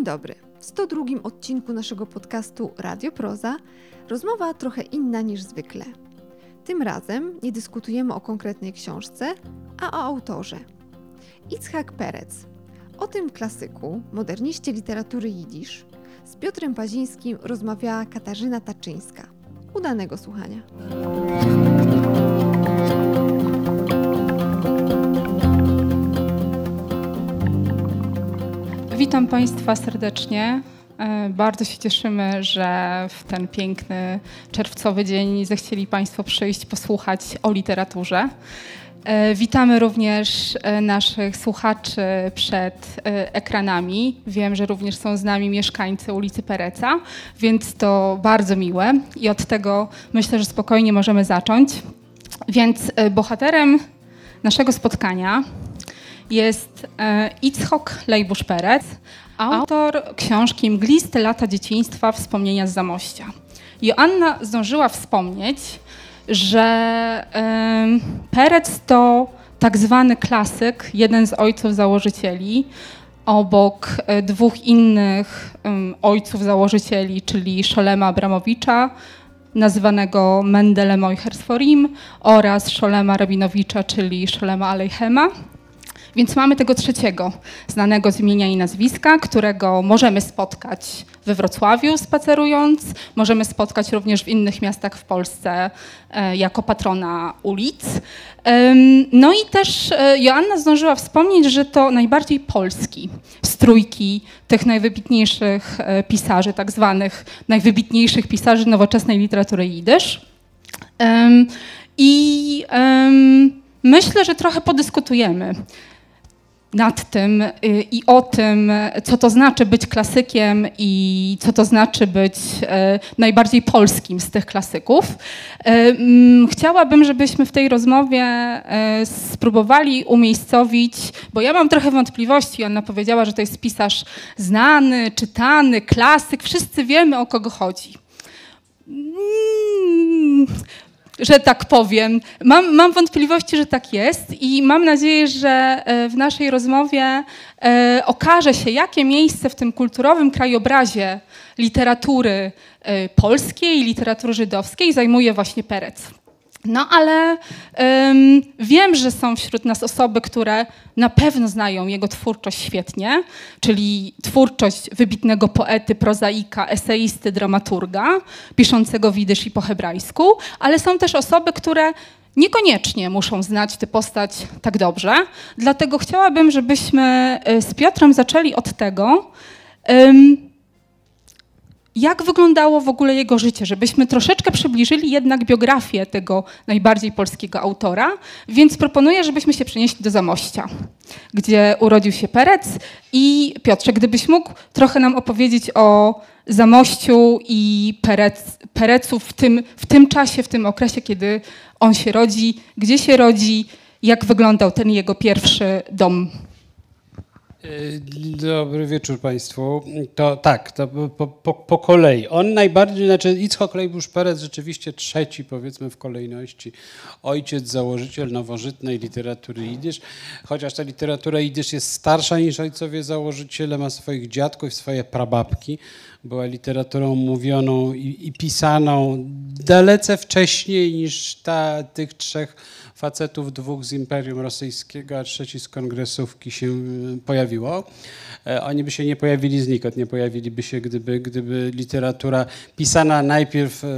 Dzień dobry. W 102 odcinku naszego podcastu Radio Proza rozmowa trochę inna niż zwykle. Tym razem nie dyskutujemy o konkretnej książce, a o autorze. Itzhak Perec. O tym klasyku, moderniście literatury jidysz, z Piotrem Pazińskim rozmawiała Katarzyna Taczyńska. Udanego słuchania. Witam Państwa serdecznie. E, bardzo się cieszymy, że w ten piękny czerwcowy dzień zechcieli Państwo przyjść posłuchać o literaturze. E, witamy również e, naszych słuchaczy przed ekranami. Wiem, że również są z nami mieszkańcy ulicy Pereca, więc to bardzo miłe i od tego myślę, że spokojnie możemy zacząć. Więc bohaterem naszego spotkania jest Itzhok Lejbusz-Perec, autor książki Mgliste lata dzieciństwa, wspomnienia z Zamościa. Joanna zdążyła wspomnieć, że Perec to tak zwany klasyk, jeden z ojców założycieli, obok e, dwóch innych ojców założycieli, czyli Szolema Abramowicza, nazywanego Mendele Mojhersforim oraz Szolema Rabinowicza, czyli Szolema Alejhema. Więc mamy tego trzeciego, znanego z imienia i nazwiska, którego możemy spotkać we Wrocławiu spacerując, możemy spotkać również w innych miastach w Polsce e, jako patrona ulic. No i też e, Joanna zdążyła wspomnieć, że to najbardziej polski z trójki tych najwybitniejszych e, pisarzy, tak zwanych najwybitniejszych pisarzy nowoczesnej literatury jidysz. I myślę, że trochę podyskutujemy nad tym y, i o tym, co to znaczy być klasykiem i co to znaczy być e, najbardziej polskim z tych klasyków. Mm, chciałabym, żebyśmy w tej rozmowie spróbowali umiejscowić, bo ja mam trochę wątpliwości. Ona powiedziała, że to jest pisarz znany, czytany, klasyk. Wszyscy wiemy, o kogo chodzi. Że tak powiem. Mam, mam wątpliwości, że tak jest i mam nadzieję, że e, w naszej rozmowie e, okaże się, jakie miejsce w tym kulturowym krajobrazie literatury e, polskiej, literatury żydowskiej zajmuje właśnie Perec. No ale um, wiem, że są wśród nas osoby, które na pewno znają jego twórczość świetnie, czyli twórczość wybitnego poety, prozaika, eseisty, dramaturga, piszącego widysz i po hebrajsku, ale są też osoby, które niekoniecznie muszą znać tę postać tak dobrze. Dlatego chciałabym, żebyśmy e, z Piotrem zaczęli od tego, um, jak wyglądało w ogóle jego życie, żebyśmy troszeczkę przybliżyli jednak biografię tego najbardziej polskiego autora, więc proponuję, żebyśmy się przenieśli do Zamościa, gdzie urodził się Perec i Piotrze, gdybyś mógł trochę nam opowiedzieć o Zamościu i Perec, Perecu w tym, w tym czasie, w tym okresie, kiedy on się rodzi, gdzie się rodzi, jak wyglądał ten jego pierwszy dom Dobry wieczór Państwu. To tak, to po, po, po kolei. On najbardziej, znaczy Itzhok Lejbusz Perez rzeczywiście trzeci powiedzmy w kolejności ojciec, założyciel nowożytnej literatury jidysz, chociaż ta literatura jidysz jest starsza niż ojcowie założyciele, ma swoich dziadków, swoje prababki, była literaturą mówioną i, i pisaną dalece wcześniej niż ta, tych trzech facetów, dwóch z Imperium Rosyjskiego, a trzeci z kongresówki się e, pojawiło. E, oni by się nie pojawili znikąd, nie pojawiliby się, gdyby, gdyby literatura pisana najpierw e,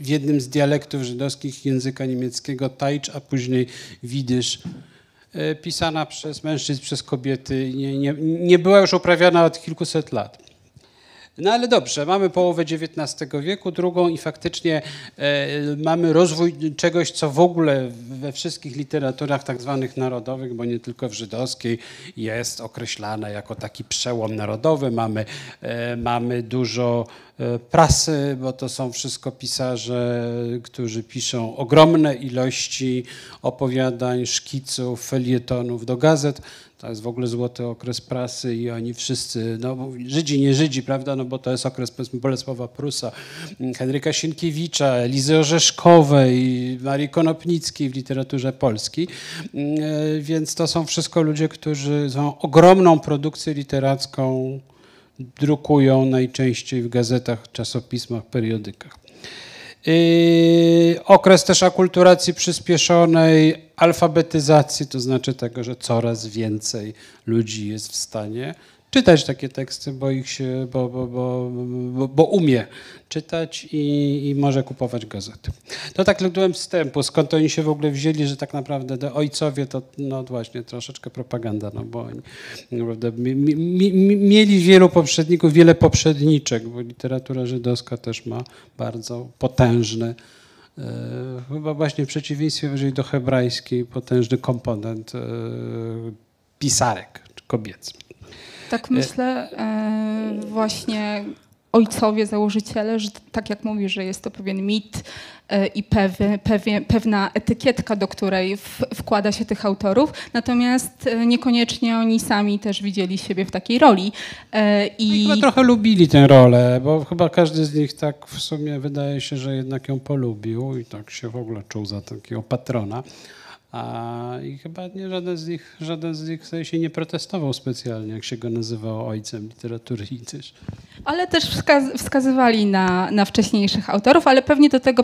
w jednym z dialektów żydowskich języka niemieckiego tajcz, a później widysz, pisana przez mężczyzn, przez kobiety, nie, nie, nie była już uprawiana od kilkuset lat. No ale dobrze, mamy połowę XIX wieku, drugą i faktycznie e, mamy rozwój czegoś, co w ogóle we wszystkich literaturach tak zwanych narodowych, bo nie tylko w żydowskiej, jest określane jako taki przełom narodowy. Mamy, e, mamy dużo e, prasy, bo to są wszystko pisarze, którzy piszą ogromne ilości opowiadań, szkiców, felietonów do gazet. To jest w ogóle złoty okres prasy i oni wszyscy, no Żydzi, nie Żydzi, prawda, no bo to jest okres powiedzmy Bolesława Prusa, Henryka Sienkiewicza, Elizy Orzeszkowej, Marii Konopnickiej w literaturze polskiej, więc to są wszystko ludzie, którzy są ogromną produkcję literacką drukują najczęściej w gazetach, czasopismach, periodykach. Okres też akulturacji przyspieszonej, alfabetyzacji, to znaczy tego, że coraz więcej ludzi jest w stanie czytać takie teksty, bo ich się, bo, bo, bo, bo, bo umie czytać i, i, może kupować gazety. To tak tytułem wstępu, skąd oni się w ogóle wzięli, że tak naprawdę te ojcowie to no właśnie troszeczkę propaganda, no bo oni naprawdę mi, mi, mieli wielu poprzedników, wiele poprzedniczek, bo literatura żydowska też ma bardzo potężny e, chyba właśnie w przeciwieństwie do hebrajskiej, potężny komponent e, pisarek kobiecy. Tak myślę e, właśnie ojcowie, założyciele, że tak jak mówisz, że jest to pewien mit e, i pewy, pewie, pewna etykietka, do której w, wkłada się tych autorów, natomiast e, niekoniecznie oni sami też widzieli siebie w takiej roli. E, I, I chyba trochę lubili tę rolę, bo chyba każdy z nich tak w sumie wydaje się, że jednak ją polubił i tak się w ogóle czuł za takiego patrona. A, I chyba nie, żaden z nich, żaden z nich się nie protestował specjalnie, jak się go nazywało ojcem literatury też. Ale też wskaz wskazywali na, na wcześniejszych autorów, ale pewnie do tego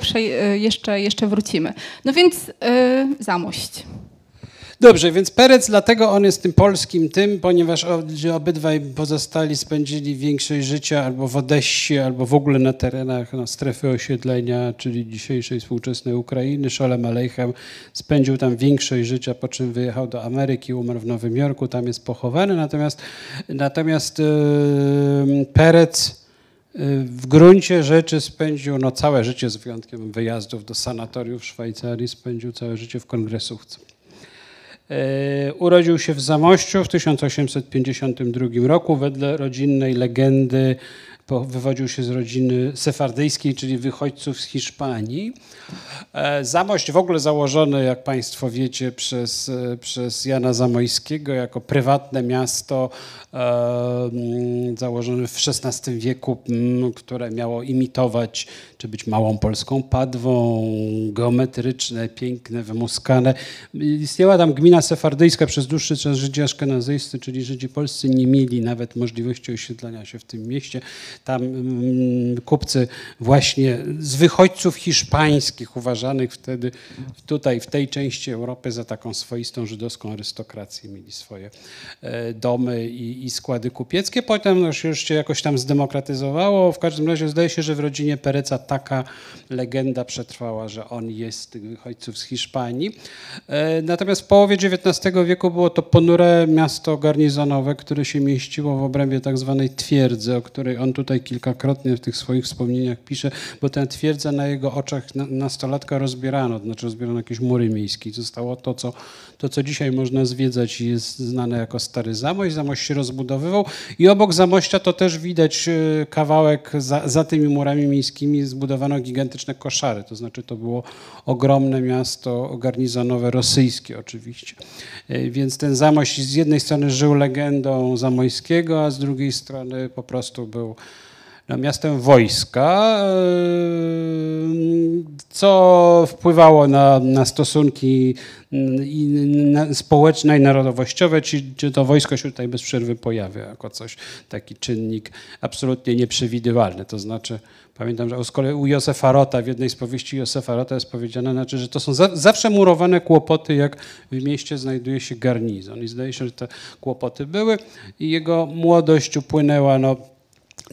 jeszcze, jeszcze wrócimy. No więc yy, Zamość. Dobrze, więc Perec, dlatego on jest tym polskim tym, ponieważ obydwaj pozostali spędzili większość życia albo w Odessie, albo w ogóle na terenach no, strefy osiedlenia, czyli dzisiejszej współczesnej Ukrainy. Szolem Aleichem spędził tam większość życia, po czym wyjechał do Ameryki, umarł w Nowym Jorku, tam jest pochowany. Natomiast, natomiast yy, Perec w gruncie rzeczy spędził no, całe życie, z wyjątkiem wyjazdów do sanatoriów w Szwajcarii, spędził całe życie w kongresówce. E, urodził się w Zamościu w 1852 roku. Wedle rodzinnej legendy wywodził się z rodziny sefardyjskiej, czyli wychodźców z Hiszpanii. E, Zamość w ogóle założone, jak Państwo wiecie, przez, e, przez Jana Zamojskiego jako prywatne miasto założone w XVI wieku, które miało imitować, czy być małą polską padwą, geometryczne, piękne, wymuskane. Istniała tam gmina sefardyjska przez dłuższy czas Żydzi aszkenazyjscy, czyli Żydzi polscy nie mieli nawet możliwości osiedlania się w tym mieście. Tam kupcy właśnie z wychodźców hiszpańskich, uważanych wtedy tutaj w tej części Europy za taką swoistą żydowską arystokrację, mieli swoje e, domy i, i składy kupieckie. Potem no, już się jakoś tam zdemokratyzowało. W każdym razie zdaje się, że w rodzinie Pereca taka legenda przetrwała, że on jest z tych wychodźców z Hiszpanii. E, natomiast w połowie XIX wieku było to ponure miasto garnizonowe, które się mieściło w obrębie tak zwanej twierdzy, o której on tutaj kilkakrotnie w tych swoich wspomnieniach pisze, bo tę twierdzę na jego oczach nastolatka rozbierano, to znaczy rozbierano jakieś mury miejskie. Zostało to, co, to, co dzisiaj można zwiedzać i jest znane jako Stary Zamość. Zamość się rozbudowywał. I obok Zamościa to też widać e, kawałek za, za tymi murami miejskimi zbudowano gigantyczne koszary. To znaczy to było ogromne miasto garnizonowe, rosyjskie oczywiście. E, więc ten Zamość z jednej strony żył legendą Zamojskiego, a z drugiej strony po prostu był miastem wojska, e, co wpływało na, na stosunki mm, społeczne i narodowościowe, czy to wojsko się tutaj bez przerwy pojawia jako coś, taki czynnik absolutnie nieprzewidywalny. To znaczy, pamiętam, że z kolei u Józefa Rota, w jednej z powieści Józefa Rota jest powiedziane, znaczy, że to są za, zawsze murowane kłopoty, jak w mieście znajduje się garnizon. I zdaje się, że te kłopoty były i jego młodość upłynęła no,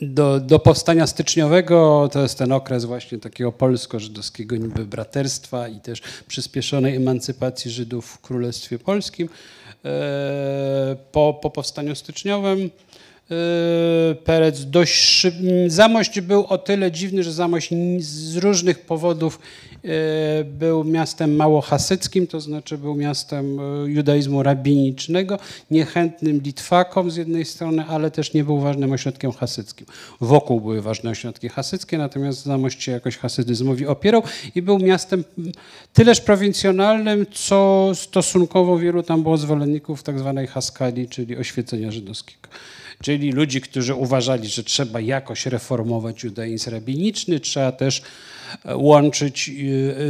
do, do powstania styczniowego, to jest ten okres właśnie takiego polsko-żydowskiego niby braterstwa i też przyspieszonej emancypacji Żydów w Królestwie Polskim. E, po, po powstaniu styczniowym Perec dość szyb... Zamość był o tyle dziwny, że Zamość z różnych powodów E, był miastem mało hasyckim, to znaczy był miastem e, judaizmu rabinicznego, niechętnym Litwakom z jednej strony, ale też nie był ważnym ośrodkiem hasyckim. Wokół były ważne ośrodki hasyckie, natomiast Zamość się jakoś hasydyzmowi opierał i był miastem tyleż prowincjonalnym, co stosunkowo wielu tam było zwolenników tak zwanej haskali, czyli oświecenia żydowskiego czyli ludzi, którzy uważali, że trzeba jakoś reformować judaizm rabiniczny, trzeba też łączyć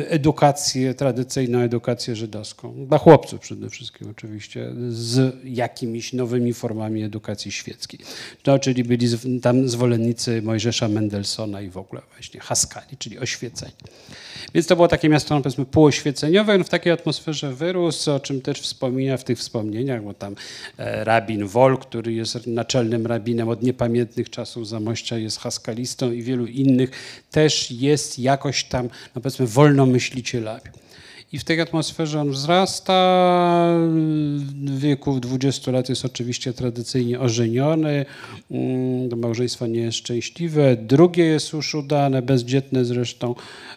edukację, tradycyjną edukację żydowską, dla chłopców przede wszystkim oczywiście, z jakimiś nowymi formami edukacji świeckiej. No, czyli byli tam zwolennicy Mojżesza Mendelssohna i w ogóle właśnie Haskali, czyli oświeceń. Więc to było takie miasto, no powiedzmy, półoświeceniowe. On w takiej atmosferze wyrósł, o czym też wspomina w tych wspomnieniach, bo tam e, rabin Wol, który jest naczelnym rabinem od niepamiętnych czasów Zamościa, jest haskalistą i wielu innych, też jest jakoś tam, no powiedzmy, wolnomyślicielami i w tej atmosferze on wzrasta. W wieku 20 lat jest oczywiście tradycyjnie ożeniony. Mm, do małżeństwa nie jest szczęśliwe. Drugie jest już udane, bezdzietne zresztą.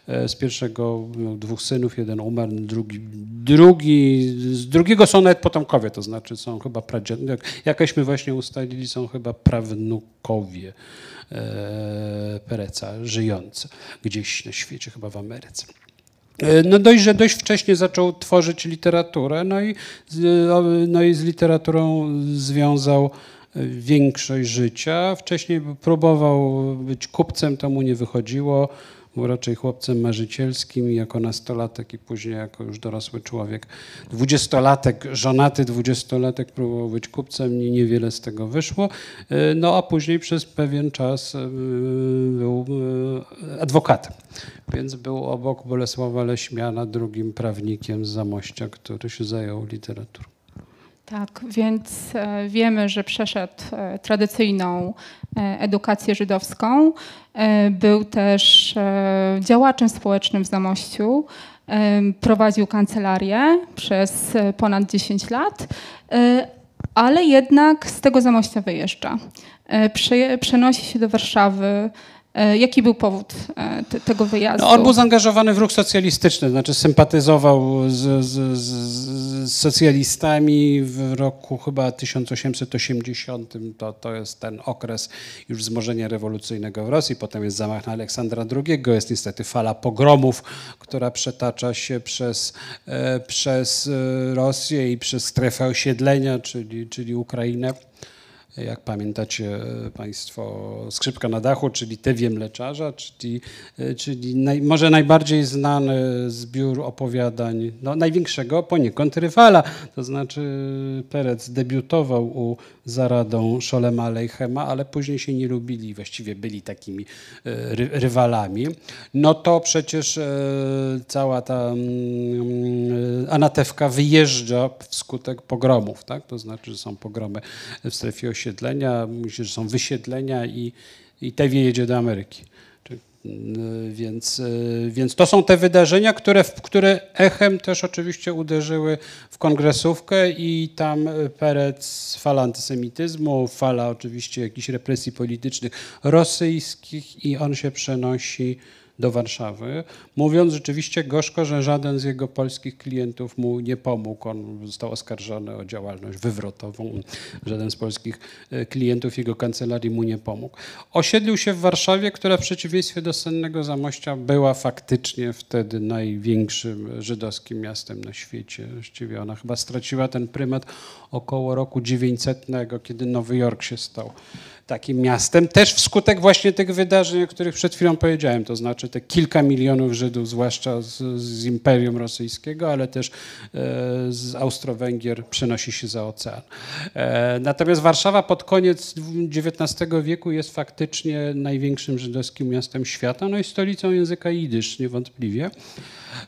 E, z pierwszego miał dwóch synów, jeden umarł, drugi, drugi z drugiego są nawet potomkowie, to znaczy są chyba pradziadkowie. Jak, właśnie ustalili, są chyba prawnukowie e, Pereca, żyjące gdzieś na świecie, chyba w Ameryce. E, no dość, że dość wcześnie zaczął tworzyć literaturę, no i, no i z literaturą związał większość życia. Wcześniej próbował być kupcem, to mu nie wychodziło. Był raczej chłopcem marzycielskim jako nastolatek i później jako już dorosły człowiek. Dwudziestolatek, żonaty dwudziestolatek próbował być kupcem i niewiele z tego wyszło. E, no a później przez pewien czas e, był e, adwokatem. Więc był obok Bolesława Leśmiana drugim prawnikiem z Zamościa, który się zajął literaturą. Tak, więc wiemy, że przeszedł tradycyjną edukację żydowską. Był też działaczem społecznym w Zamościu. Prowadził kancelarię przez ponad 10 lat, ale jednak z tego Zamościa wyjeżdża. Przenosi się do Warszawy, E, jaki był powód e, te, tego wyjazdu? No on był zaangażowany w ruch socjalistyczny, znaczy sympatyzował z, z, z, socjalistami w roku chyba 1880. To, to jest ten okres już wzmożenia rewolucyjnego w Rosji. Potem jest zamach na Aleksandra II. Jest niestety fala pogromów, która przetacza się przez, e, przez Rosję i przez strefę osiedlenia, czyli, czyli Ukrainę jak pamiętacie e, Państwo, Skrzypka na dachu, czyli Tewie Mleczarza, czyli, e, czyli naj, może najbardziej znany zbiór opowiadań, no, największego poniekąd rywala, to znaczy Perec debiutował u zaradą Szolema Alejchema, ale później się nie lubili, właściwie byli takimi e, ry, rywalami. No to przecież cała ta mm, Anatewka wyjeżdża wskutek pogromów, tak? to znaczy, że są pogromy w strefie osiedla osiedlenia, myślę, że są wysiedlenia i, i Tewie jedzie do Ameryki. Więc, więc to są te wydarzenia, które, które echem też oczywiście uderzyły w kongresówkę i tam Perec, fala antysemityzmu, fala oczywiście jakichś represji politycznych rosyjskich i on się przenosi do Warszawy, mówiąc rzeczywiście gorzko, że żaden z jego polskich klientów mu nie pomógł. On został oskarżony o działalność wywrotową. Żaden z polskich e, klientów jego kancelarii mu nie pomógł. Osiedlił się w Warszawie, która w przeciwieństwie do sennego Zamościa była faktycznie wtedy największym żydowskim miastem na świecie. Właściwie ona chyba straciła ten prymat około roku 900, kiedy Nowy Jork się stał takim miastem, też wskutek właśnie tych wydarzeń, o których przed chwilą powiedziałem, to znaczy te kilka milionów Żydów, zwłaszcza z, z Imperium Rosyjskiego, ale też e, z Austro-Węgier przenosi się za ocean. E, natomiast Warszawa pod koniec XIX wieku jest faktycznie największym żydowskim miastem świata, no i stolicą języka jidysz niewątpliwie.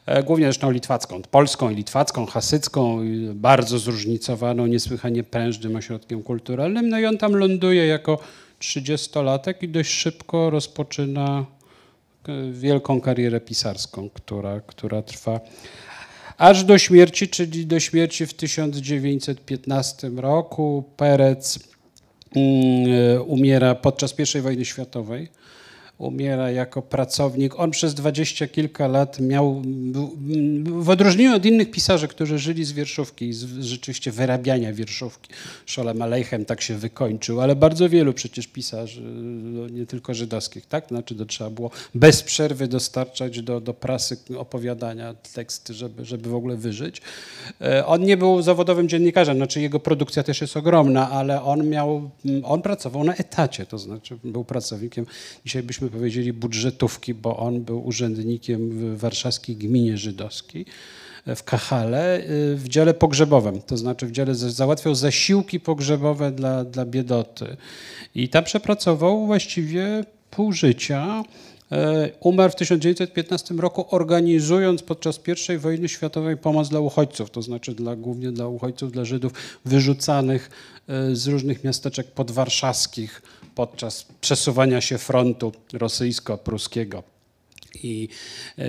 E, głównie zresztą litwacką, polską i litwacką, hasycką, bardzo zróżnicowaną, niesłychanie prężnym ośrodkiem kulturalnym. No i on tam ląduje jako trzydziestolatek i dość szybko rozpoczyna e, wielką karierę pisarską, która, która trwa aż do śmierci, czyli do śmierci w 1915 roku. Perec mm, e, umiera podczas I wojny światowej umiera jako pracownik. On przez dwadzieścia kilka lat miał, w odróżnieniu od innych pisarzy, którzy żyli z wierszówki z rzeczywiście wyrabiania wierszówki, Szolem Aleichem tak się wykończył, ale bardzo wielu przecież pisarzy, no, nie tylko żydowskich, tak? Znaczy to trzeba było bez przerwy dostarczać do, do prasy opowiadania, teksty, żeby, żeby w ogóle wyżyć. E, on nie był zawodowym dziennikarzem, znaczy jego produkcja też jest ogromna, ale on miał, on pracował na etacie, to znaczy był pracownikiem, dzisiaj byśmy byśmy powiedzieli, budżetówki, bo on był urzędnikiem w warszawskiej gminie żydowskiej w Kachale w dziale pogrzebowym, to znaczy w dziale załatwiał zasiłki pogrzebowe dla, dla biedoty. I tam przepracował właściwie pół życia. E, umarł w 1915 roku, organizując podczas I wojny światowej pomoc dla uchodźców, to znaczy dla, głównie dla uchodźców, dla Żydów wyrzucanych e, z różnych miasteczek podwarszawskich podczas przesuwania się frontu rosyjsko-pruskiego. I e,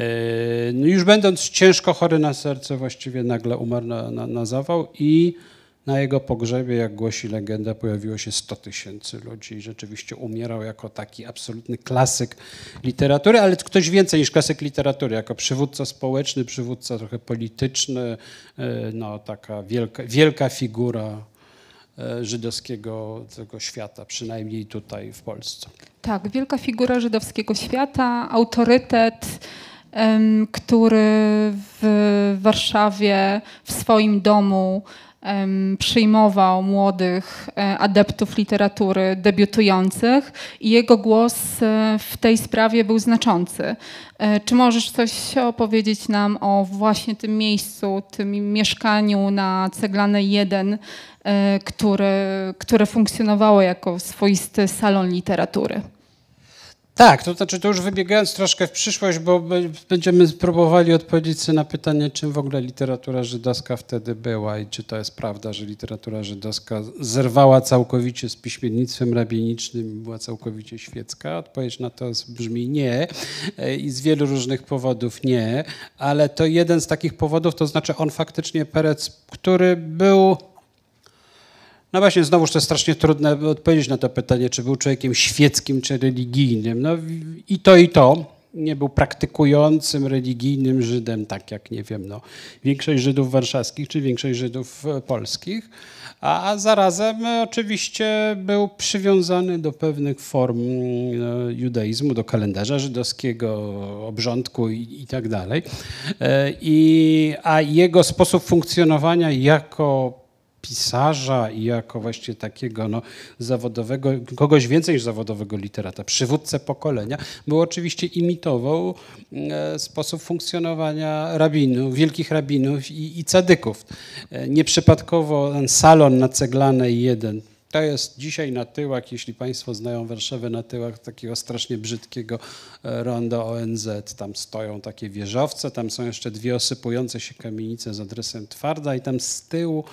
no już będąc ciężko chory na serce, właściwie nagle umarł na, na, na zawał i na jego pogrzebie, jak głosi legenda, pojawiło się 100 tysięcy ludzi rzeczywiście umierał jako taki absolutny klasyk literatury, ale ktoś więcej niż klasyk literatury, jako przywódca społeczny, przywódca trochę polityczny, e, no taka wielka, wielka figura żydowskiego tego świata, przynajmniej tutaj w Polsce. Tak, wielka figura żydowskiego świata, autorytet, który w Warszawie w swoim domu przyjmował młodych e, adeptów literatury debiutujących i jego głos e, w tej sprawie był znaczący. E, czy możesz coś opowiedzieć nam o właśnie tym miejscu, tym mieszkaniu na Ceglanej 1, które, które funkcjonowało jako swoisty salon literatury? Tak, to znaczy to już wybiegając troszkę w przyszłość, bo będziemy próbowali odpowiedzieć sobie na pytanie, czym w ogóle literatura żydowska wtedy była i czy to jest prawda, że literatura żydowska zerwała całkowicie z piśmiennictwem rabienicznym i była całkowicie świecka. Odpowiedź na to brzmi nie i z wielu różnych powodów nie, ale to jeden z takich powodów, to znaczy on faktycznie Perec, który był no właśnie, znowuż to jest strasznie trudne odpowiedzieć na to pytanie, czy był człowiekiem świeckim, czy religijnym. No i to, i to. Nie był praktykującym religijnym Żydem, tak jak, nie wiem, no, większość Żydów warszawskich, czy większość Żydów e, polskich. A, zarazem e, oczywiście był przywiązany do pewnych form no, judaizmu, do kalendarza żydowskiego, obrządku i, i tak dalej. I, a jego sposób funkcjonowania jako pisarza i jako właśnie takiego no, zawodowego, kogoś więcej niż zawodowego literata, przywódcę pokolenia, był oczywiście imitował e, sposób funkcjonowania rabinów, wielkich rabinów i, i cadyków. E, nieprzypadkowo ten salon na Ceglanej jeden, to jest dzisiaj na tyłach, jeśli Państwo znają Warszawę, na tyłach takiego strasznie brzydkiego e, ronda ONZ. Tam stoją takie wieżowce, tam są jeszcze dwie osypujące się kamienice z adresem Twarda i tam z tyłu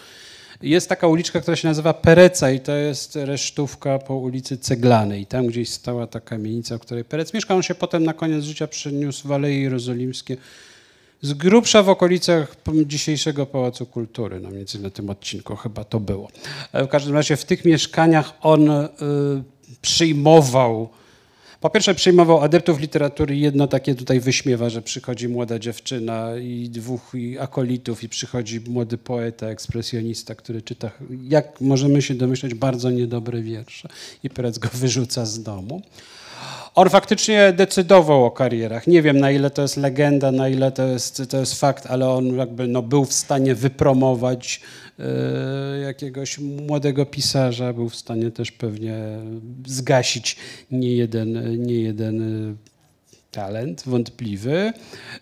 jest taka uliczka, która się nazywa Pereca i to jest resztówka po ulicy Ceglanej. Tam gdzieś stała ta kamienica, w której Perec mieszkał. On się potem na koniec życia przeniósł w Aleje Jerozolimskie z grubsza w okolicach dzisiejszego Pałacu Kultury, no mniej więcej na tym odcinku chyba to było. W każdym razie w tych mieszkaniach on y, przyjmował po pierwsze przyjmował adeptów literatury i jedno takie tutaj wyśmiewa, że przychodzi młoda dziewczyna i dwóch akolitów i przychodzi młody poeta, ekspresjonista, który czyta, jak możemy się domyśleć, bardzo niedobre wiersze i Perec go wyrzuca z domu. On faktycznie decydował o karierach. Nie wiem, na ile to jest legenda, na ile to jest, to jest fakt, ale on jakby no, był w stanie wypromować E, jakiegoś młodego pisarza, był w stanie też pewnie zgasić nie jeden, nie jeden e, talent wątpliwy.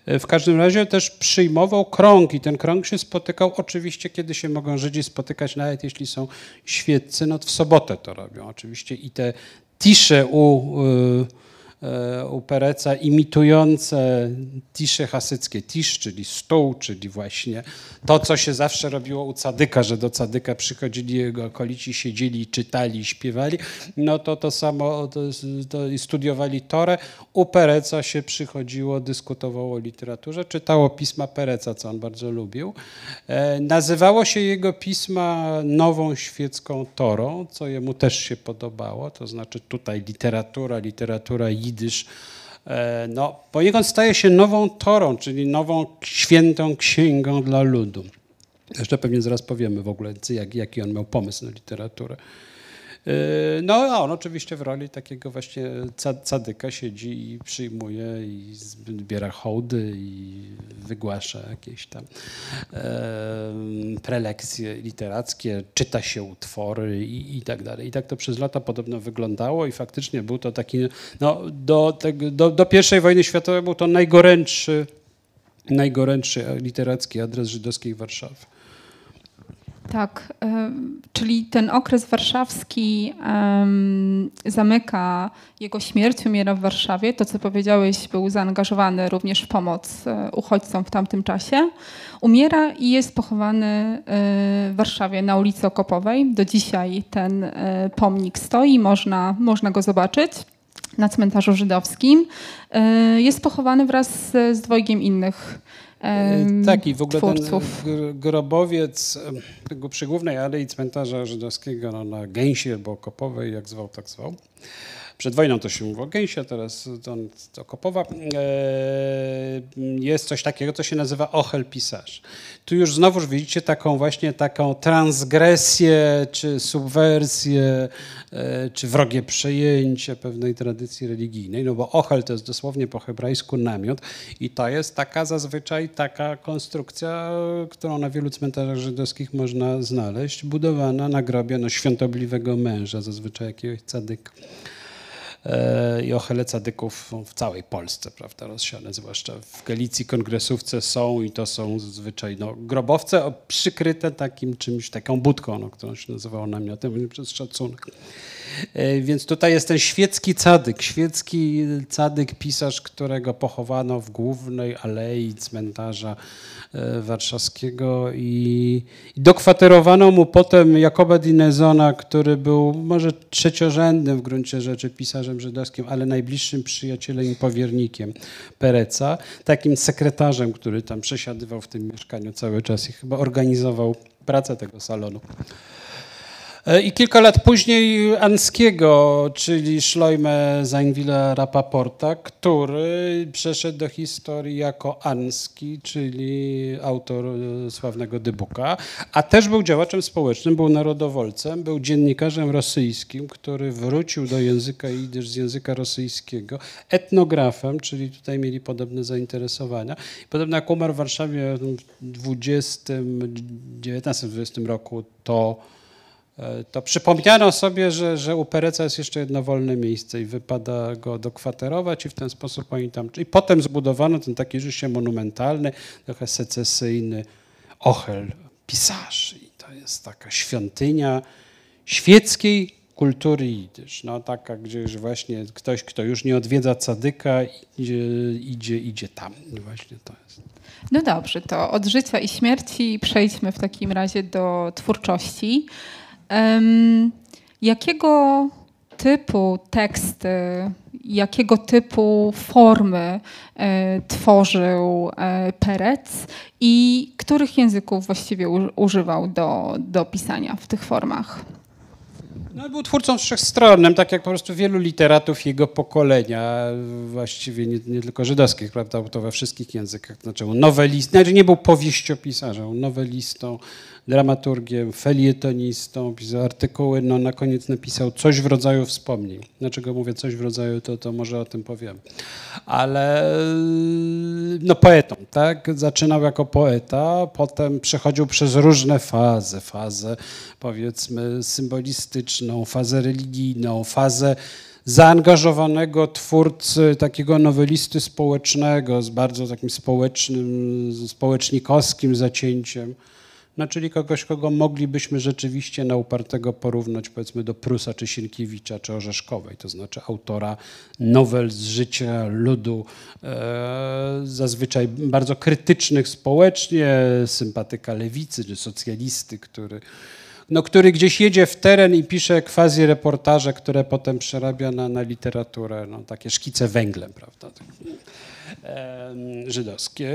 E, w każdym razie też przyjmował krąg i ten krąg się spotykał oczywiście, kiedy się mogą Żydzi spotykać, nawet jeśli są świeccy, no w sobotę to robią oczywiście i te tisze u E, u Pereca imitujące tisze hasyckie, tisz, czyli stół, czyli właśnie to, co się zawsze robiło u cadyka, że do cadyka przychodzili jego okolici, siedzieli, czytali, śpiewali, no to to samo to, to studiowali Torę. U Pereca się przychodziło, dyskutowało o literaturze, czytało pisma Pereca, co on bardzo lubił. E, nazywało się jego pisma nową świecką Torą, co jemu też się podobało, to znaczy tutaj literatura, literatura jidysz, e, no, poniekąd staje się nową Torą, czyli nową świętą księgą dla ludu. Jeszcze pewnie zaraz powiemy w ogóle, jak, jaki on miał pomysł na literaturę. No a on oczywiście w roli takiego właśnie cadyka siedzi i przyjmuje i zbiera hołdy i wygłasza jakieś tam prelekcje literackie, czyta się utwory i, i tak dalej. I tak to przez lata podobno wyglądało i faktycznie był to taki, no do, do, do pierwszej wojny światowej był to najgorętszy, najgorętszy literacki adres żydowskiej Warszawy. Tak, czyli ten okres warszawski zamyka jego śmierć, umiera w Warszawie. To, co powiedziałeś, był zaangażowany również w pomoc e, uchodźcom w tamtym czasie. Umiera i jest pochowany e, w Warszawie na ulicy Okopowej. Do dzisiaj ten e, pomnik stoi, można, można go zobaczyć na cmentarzu żydowskim. Jest pochowany wraz z dwojgiem innych tak, i w ogóle twórców. ten grobowiec tego przy głównej alei cmentarza żydowskiego no, na Gęsi albo Kopowej, jak zwał, tak zwał. Przed wojną to się mówiło Gęsia, teraz to, to Kopowa. E, jest coś takiego, co się nazywa ochel pisarz. Tu już znowuż widzicie taką właśnie taką transgresję, czy subwersję, e, czy wrogie przejęcie pewnej tradycji religijnej, no bo ochel to jest dosłownie po hebrajsku namiot i to jest taka zazwyczaj taka konstrukcja, którą na wielu cmentarzach żydowskich można znaleźć, budowana na grobie no, świątobliwego męża, zazwyczaj jakiegoś cadyka i ochele cadyków w całej Polsce, prawda, rozsiane, zwłaszcza w Galicji kongresówce są i to są zazwyczaj no, grobowce przykryte takim czymś, taką budką, no, którą się nazywało namiotem przez szacunek. E, więc tutaj jest ten świecki cadyk, świecki cadyk, pisarz, którego pochowano w głównej alei cmentarza e, warszawskiego i, dokwaterowano mu potem Jakoba Dinezona, który był może trzeciorzędnym w gruncie rzeczy pisarzem żydowskim, ale najbliższym przyjacielem i powiernikiem Pereca, takim sekretarzem, który tam przesiadywał w tym mieszkaniu cały czas i chyba organizował pracę tego salonu. E, I kilka lat później Anskiego, czyli Szlojme Zańwila Rapaporta, który przeszedł do historii jako Anski, czyli autor e, sławnego Dybuka, a też był działaczem społecznym, był narodowolcem, był dziennikarzem rosyjskim, który wrócił do języka jidysz z języka rosyjskiego, etnografem, czyli tutaj mieli podobne zainteresowania. Podobno jak umarł w Warszawie w 20, 19-20 roku, to to przypomniano sobie, że, że u Pereca jest jeszcze jedno wolne miejsce i wypada go dokwaterować i w ten sposób oni tam... I potem zbudowano ten taki rzeczywiście monumentalny, trochę secesyjny ochel pisarzy. I to jest taka świątynia świeckiej kultury jidysz. No taka, gdzie właśnie ktoś, kto już nie odwiedza cadyka, idzie, idzie, idzie tam. I właśnie to jest. No dobrze, to od życia i śmierci przejdźmy w takim razie do twórczości. Jakiego typu teksty, jakiego typu formy e, tworzył e, Perec i których języków właściwie używał do, do pisania w tych formach? No, był twórcą wszechstronnym, tak jak po prostu wielu literatów jego pokolenia, właściwie nie, nie tylko żydowskich, prawda, to we wszystkich językach. Znaczy, nowelist, znaczy nie był powieściopisarzem, nowelistą, dramaturgiem, felietonistą, pisał artykuły, no na koniec napisał coś w rodzaju wspomnień. Dlaczego mówię coś w rodzaju, to, to może o tym powiem. Ale no poetą, tak? Zaczynał jako poeta, potem przechodził przez różne fazy. Fazę powiedzmy symbolistyczną, fazę religijną, fazę zaangażowanego twórcy, takiego nowelisty społecznego z bardzo takim społecznym, społecznikowskim zacięciem no, czyli kogoś, kogo moglibyśmy rzeczywiście na upartego porównać powiedzmy do Prusa, czy Sienkiewicza, czy Orzeszkowej, to znaczy autora nowel z życia ludu, e, zazwyczaj bardzo krytycznych społecznie, sympatyka lewicy, czy socjalisty, który no, który gdzieś jedzie w teren i pisze quasi reportaże, które potem przerabia na, na literaturę, no, takie szkice węglem, prawda, e, żydowskie.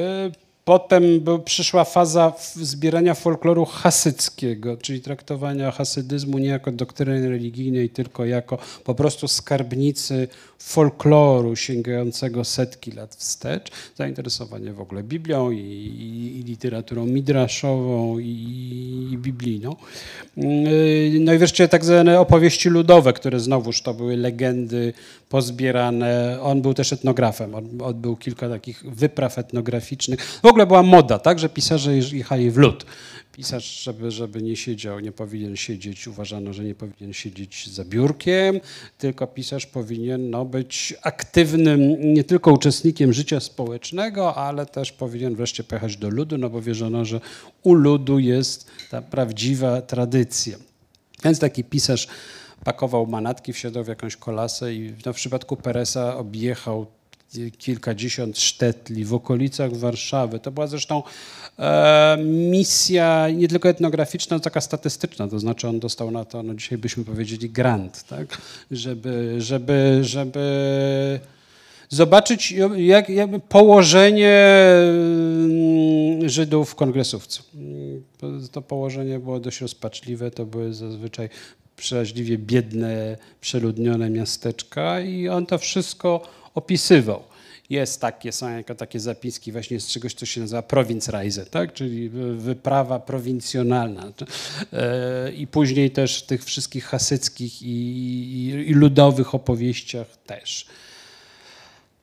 Potem przyszła faza zbierania folkloru hasyckiego, czyli traktowania hasydyzmu nie jako doktryny religijnej, tylko jako po prostu skarbnicy folkloru sięgającego setki lat wstecz. Zainteresowanie w ogóle Biblią i, i, i literaturą midraszową i, biblijną. No i wreszcie tak zwane opowieści ludowe, które znowuż to były legendy pozbierane. On był też etnografem, on odbył kilka takich wypraw etnograficznych. W ogóle była moda, tak, że pisarze jechali w lud pisarz, żeby, żeby nie siedział, nie powinien siedzieć, uważano, że nie powinien siedzieć za biurkiem, tylko pisarz powinien no, być aktywnym nie tylko uczestnikiem życia społecznego, ale też powinien wreszcie pojechać do ludu, no bo wierzono, że u ludu jest ta prawdziwa tradycja. Więc taki pisarz pakował manatki, wsiadał w jakąś kolasę i no, w przypadku Peresa objechał kilkadziesiąt sztetli w okolicach Warszawy. To była zresztą e, misja nie tylko etnograficzna, ale taka statystyczna, to znaczy on dostał na to, no dzisiaj byśmy powiedzieli grant, tak? żeby, żeby, żeby zobaczyć jak, położenie mm, Żydów w kongresówcu. To położenie było dość rozpaczliwe, to były zazwyczaj przeraźliwie biedne, przeludnione miasteczka i on to wszystko opisywał. Jest takie, są jako takie zapiski właśnie z czegoś, co się nazywa Provincreise, tak? czyli wyprawa prowincjonalna. E, I później też w tych wszystkich hasyckich i, i, i ludowych opowieściach też.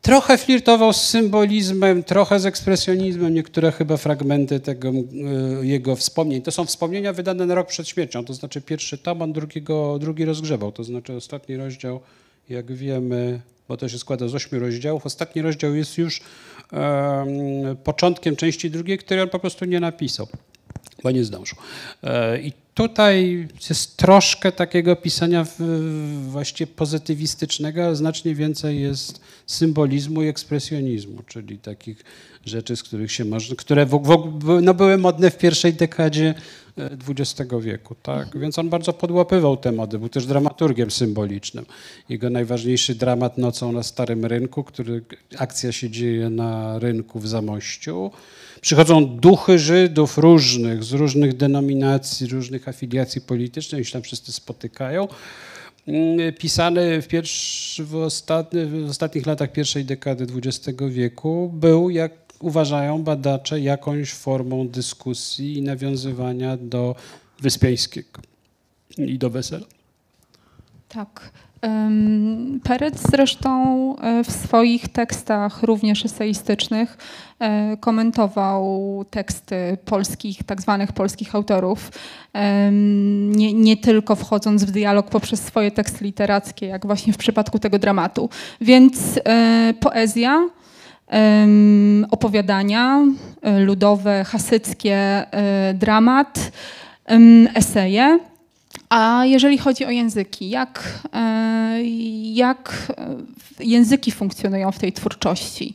Trochę flirtował z symbolizmem, trochę z ekspresjonizmem. Niektóre chyba fragmenty tego e, jego wspomnień. To są wspomnienia wydane na rok przed śmiercią. To znaczy pierwszy tom, on drugiego, drugi rozgrzebał. To znaczy ostatni rozdział, jak wiemy, bo to się składa z ośmiu rozdziałów. Ostatni rozdział jest już um, początkiem części drugiej, której on po prostu nie napisał, bo nie zdążył. E, I tutaj jest troszkę takiego pisania właściwie pozytywistycznego, ale znacznie więcej jest symbolizmu i ekspresjonizmu, czyli takich rzeczy, z których się można, które w, w, no były modne w pierwszej dekadzie XX wieku. Tak? Więc on bardzo podłapywał te mody, był też dramaturgiem symbolicznym. Jego najważniejszy dramat Nocą na Starym Rynku, który akcja się dzieje na rynku w Zamościu. Przychodzą duchy Żydów różnych, z różnych denominacji, różnych afiliacji politycznych, i się tam wszyscy spotykają mm, pisany w, pierwszy, w, ostatni, w ostatnich latach pierwszej dekady XX wieku, był jak uważają badacze jakąś formą dyskusji i nawiązywania do Wyspiańskiego i do Wesela. Tak. Perec zresztą e, w swoich tekstach, również eseistycznych, e, komentował teksty polskich, tak zwanych polskich autorów, nie, nie, tylko wchodząc w dialog poprzez swoje teksty literackie, jak właśnie w przypadku tego dramatu. Więc e, poezja opowiadania e, ludowe, hasyckie, e, dramat, eseje. A jeżeli chodzi o języki, jak, e, jak języki funkcjonują w tej twórczości?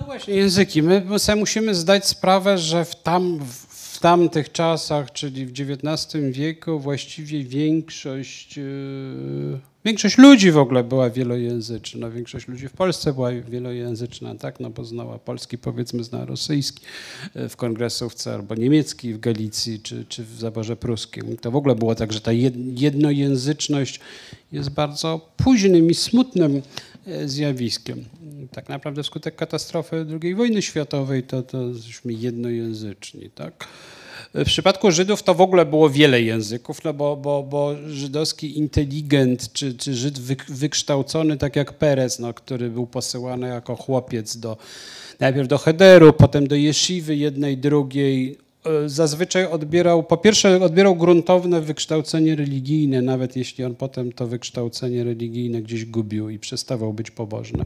No właśnie, języki. My sobie musimy zdać sprawę, że w, tam, w tamtych czasach, czyli w XIX wieku, właściwie większość. Yy Większość ludzi w ogóle była wielojęzyczna, większość ludzi w Polsce była wielojęzyczna, tak, no bo znała polski, powiedzmy zna rosyjski e, w kongresówce, albo niemiecki w Galicji, czy, czy w zaborze pruskim. To w ogóle było tak, że ta jednojęzyczność jest bardzo późnym i smutnym e, zjawiskiem. Tak naprawdę wskutek katastrofy II wojny światowej to, to jesteśmy jednojęzyczni, tak. W przypadku Żydów to w ogóle było wiele języków, no bo, bo, bo żydowski inteligent czy, czy Żyd wykształcony, tak jak Perez, no, który był posyłany jako chłopiec do, najpierw do Hederu, potem do Jesziwy jednej, drugiej, e, zazwyczaj odbierał, po pierwsze odbierał gruntowne wykształcenie religijne, nawet jeśli on potem to wykształcenie religijne gdzieś gubił i przestawał być pobożny.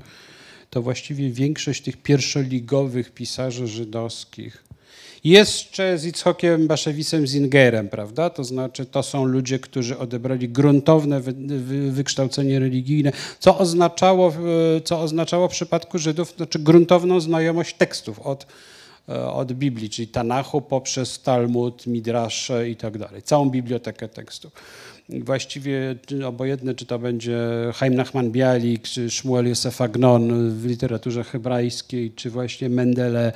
To właściwie większość tych pierwszoligowych pisarzy żydowskich jeszcze z Itzhokiem Baszewisem Zingerem, prawda? To znaczy to są ludzie, którzy odebrali gruntowne wy, wy, wykształcenie religijne, co oznaczało, co oznaczało w przypadku Żydów znaczy gruntowną znajomość tekstów od, e, od Biblii, czyli Tanachu poprzez Talmud, Midrasze i tak dalej. Całą bibliotekę tekstów właściwie obojętne, czy to będzie Chaim Nachman Bialik, czy Shmuel Yosef Agnon w literaturze hebrajskiej, czy właśnie Mendele,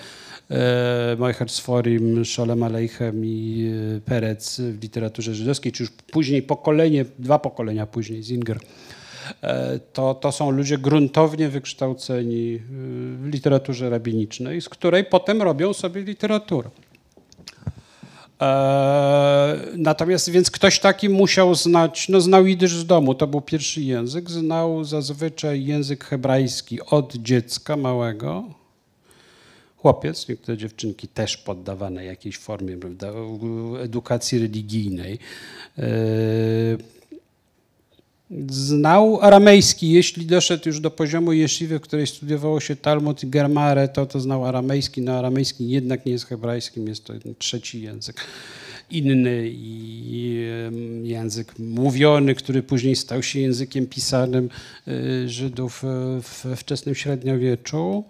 e, Moicher Sforim, Sholem Aleichem i e, Perec w literaturze żydowskiej, czy już później pokolenie, dwa pokolenia później, Zinger. E, to, to są ludzie gruntownie wykształceni w literaturze rabinicznej, z której potem robią sobie literaturę. E, natomiast więc ktoś taki musiał znać, no znał jidysz z domu, to był pierwszy język, znał zazwyczaj język hebrajski od dziecka małego. Chłopiec, niektóre dziewczynki też poddawane jakiejś formie prawda, edukacji religijnej. E, znał aramejski, jeśli doszedł już do poziomu jeszywy, w której studiowało się Talmud i Germare, to to znał aramejski. No aramejski jednak nie jest hebrajskim, jest to trzeci język. Inny język mówiony, który później stał się językiem pisanym y, Żydów we wczesnym średniowieczu.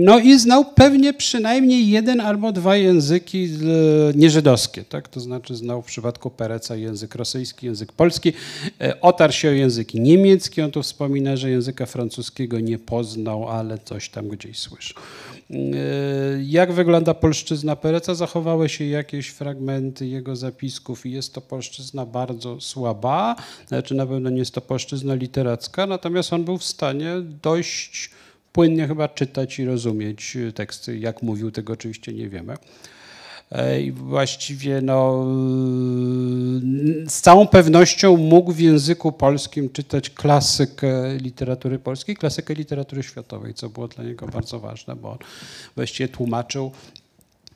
No i znał pewnie przynajmniej jeden albo dwa języki e, nieżydowskie, tak? to znaczy znał w przypadku Pereca język rosyjski, język polski, e, otarł się o język niemiecki, on tu wspomina, że języka francuskiego nie poznał, ale coś tam gdzieś słyszał. E, jak wygląda polszczyzna Pereca? Zachowały się jakieś fragmenty jego zapisków i jest to polszczyzna bardzo słaba, znaczy na pewno nie jest to polszczyzna literacka, natomiast on był w stanie dość płynnie chyba czytać i rozumieć teksty. Jak mówił, tego oczywiście nie wiemy. E, I właściwie no, z całą pewnością mógł w języku polskim czytać klasykę literatury polskiej, klasykę literatury światowej, co było dla niego bardzo ważne, bo on właściwie tłumaczył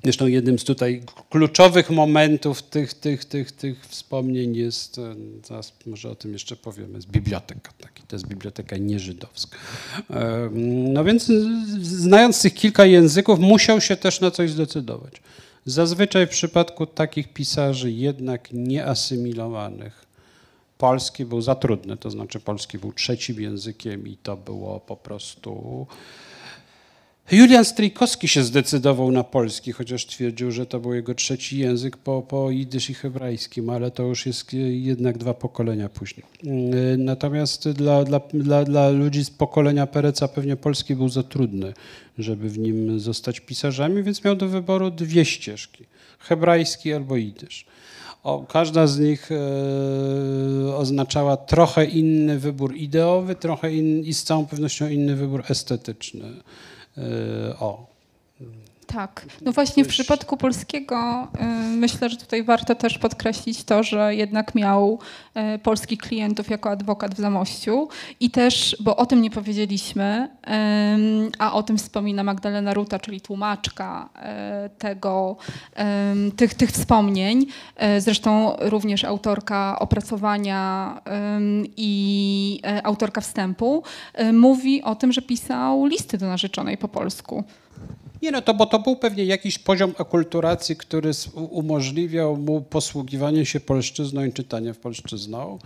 Zresztą jednym z tutaj kluczowych momentów tych, tych, tych, tych wspomnień jest, e, zaraz może o tym jeszcze powiemy, jest biblioteka. Taki, to jest biblioteka nieżydowska. No więc znając tych kilka języków, musiał się też na coś zdecydować. Zazwyczaj w przypadku takich pisarzy jednak nieasymilowanych polski był za trudny, to znaczy polski był trzecim językiem i to było po prostu Julian Stryjkowski się zdecydował na polski, chociaż twierdził, że to był jego trzeci język po, po jidysz i hebrajskim, ale to już jest jednak dwa pokolenia później. Natomiast dla, dla, dla, dla ludzi z pokolenia Pereca pewnie polski był za trudny, żeby w nim zostać pisarzami, więc miał do wyboru dwie ścieżki, hebrajski albo jidysz. O, każda z nich e, oznaczała trochę inny wybór ideowy, trochę in, i z całą pewnością inny wybór estetyczny. E, o. Tak. No właśnie w przypadku polskiego y, myślę, że tutaj warto też podkreślić to, że jednak miał y, polskich klientów jako adwokat w Zamościu i też, bo o tym nie powiedzieliśmy, y, a o tym wspomina Magdalena Ruta, czyli tłumaczka tego, tych, tych wspomnień, zresztą również autorka opracowania i autorka wstępu, mówi o tym, że pisał listy do narzeczonej po polsku. Nie no, to bo to był pewnie jakiś poziom akulturacji, który umożliwiał mu posługiwanie się polszczyzną i czytanie w polszczyzną.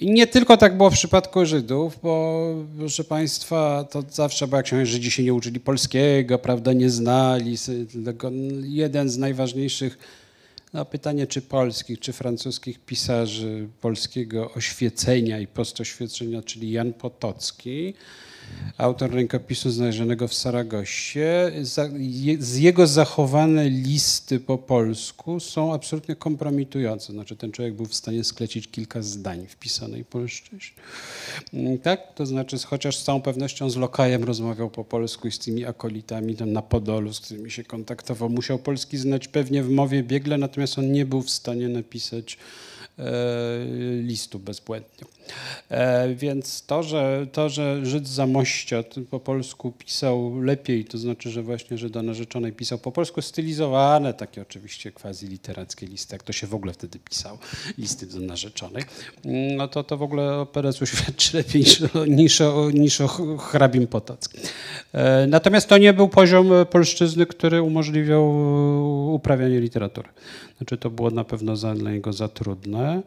I nie tylko tak było w przypadku Żydów, bo proszę Państwa, to zawsze, bo jak się Żydzi się nie uczyli polskiego, prawda, nie znali, jeden z najważniejszych, no pytanie czy polskich, czy francuskich pisarzy polskiego oświecenia i postoświecenia, czyli Jan Potocki, autor rękopisu znalezionego w Saragosie. Z jego zachowane listy po polsku są absolutnie kompromitujące. Znaczy ten człowiek był w stanie sklecić kilka zdań w pisanej polszczyźnie. Mm, tak? To znaczy chociaż z całą pewnością z lokajem rozmawiał po polsku i z tymi akolitami tam na Podolu, z którymi się kontaktował. Musiał polski znać pewnie w mowie biegle, natomiast on nie był w stanie napisać e, listu bezbłędnie. E, więc to, że, to, że Żyd Zamościa po polsku pisał lepiej, to znaczy, że właśnie Żyd do narzeczonej pisał po polsku stylizowane, takie oczywiście quasi literackie listy, jak to się w ogóle wtedy pisał, listy do narzeczonej, no to to w ogóle o świadczy lepiej niż, o, niż o hrabim. E, natomiast to nie był poziom polszczyzny, który umożliwiał uprawianie literatury. Znaczy to było na pewno za, dla niego za trudne.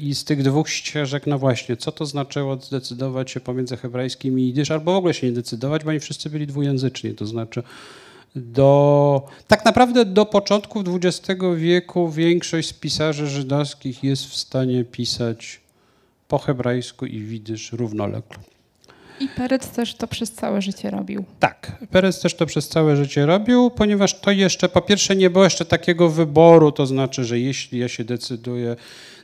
I z tych dwóch ścieżek, no właśnie, co to znaczyło zdecydować się pomiędzy hebrajskim i jidysz, albo w ogóle się nie decydować, bo oni wszyscy byli dwujęzyczni, to znaczy do, tak naprawdę do początku XX wieku większość z pisarzy żydowskich jest w stanie pisać po hebrajsku i widysz równolegle. I Perec też to przez całe życie robił. Tak, Perec też to przez całe życie robił, ponieważ to jeszcze, po pierwsze nie było jeszcze takiego wyboru, to znaczy, że jeśli ja się decyduję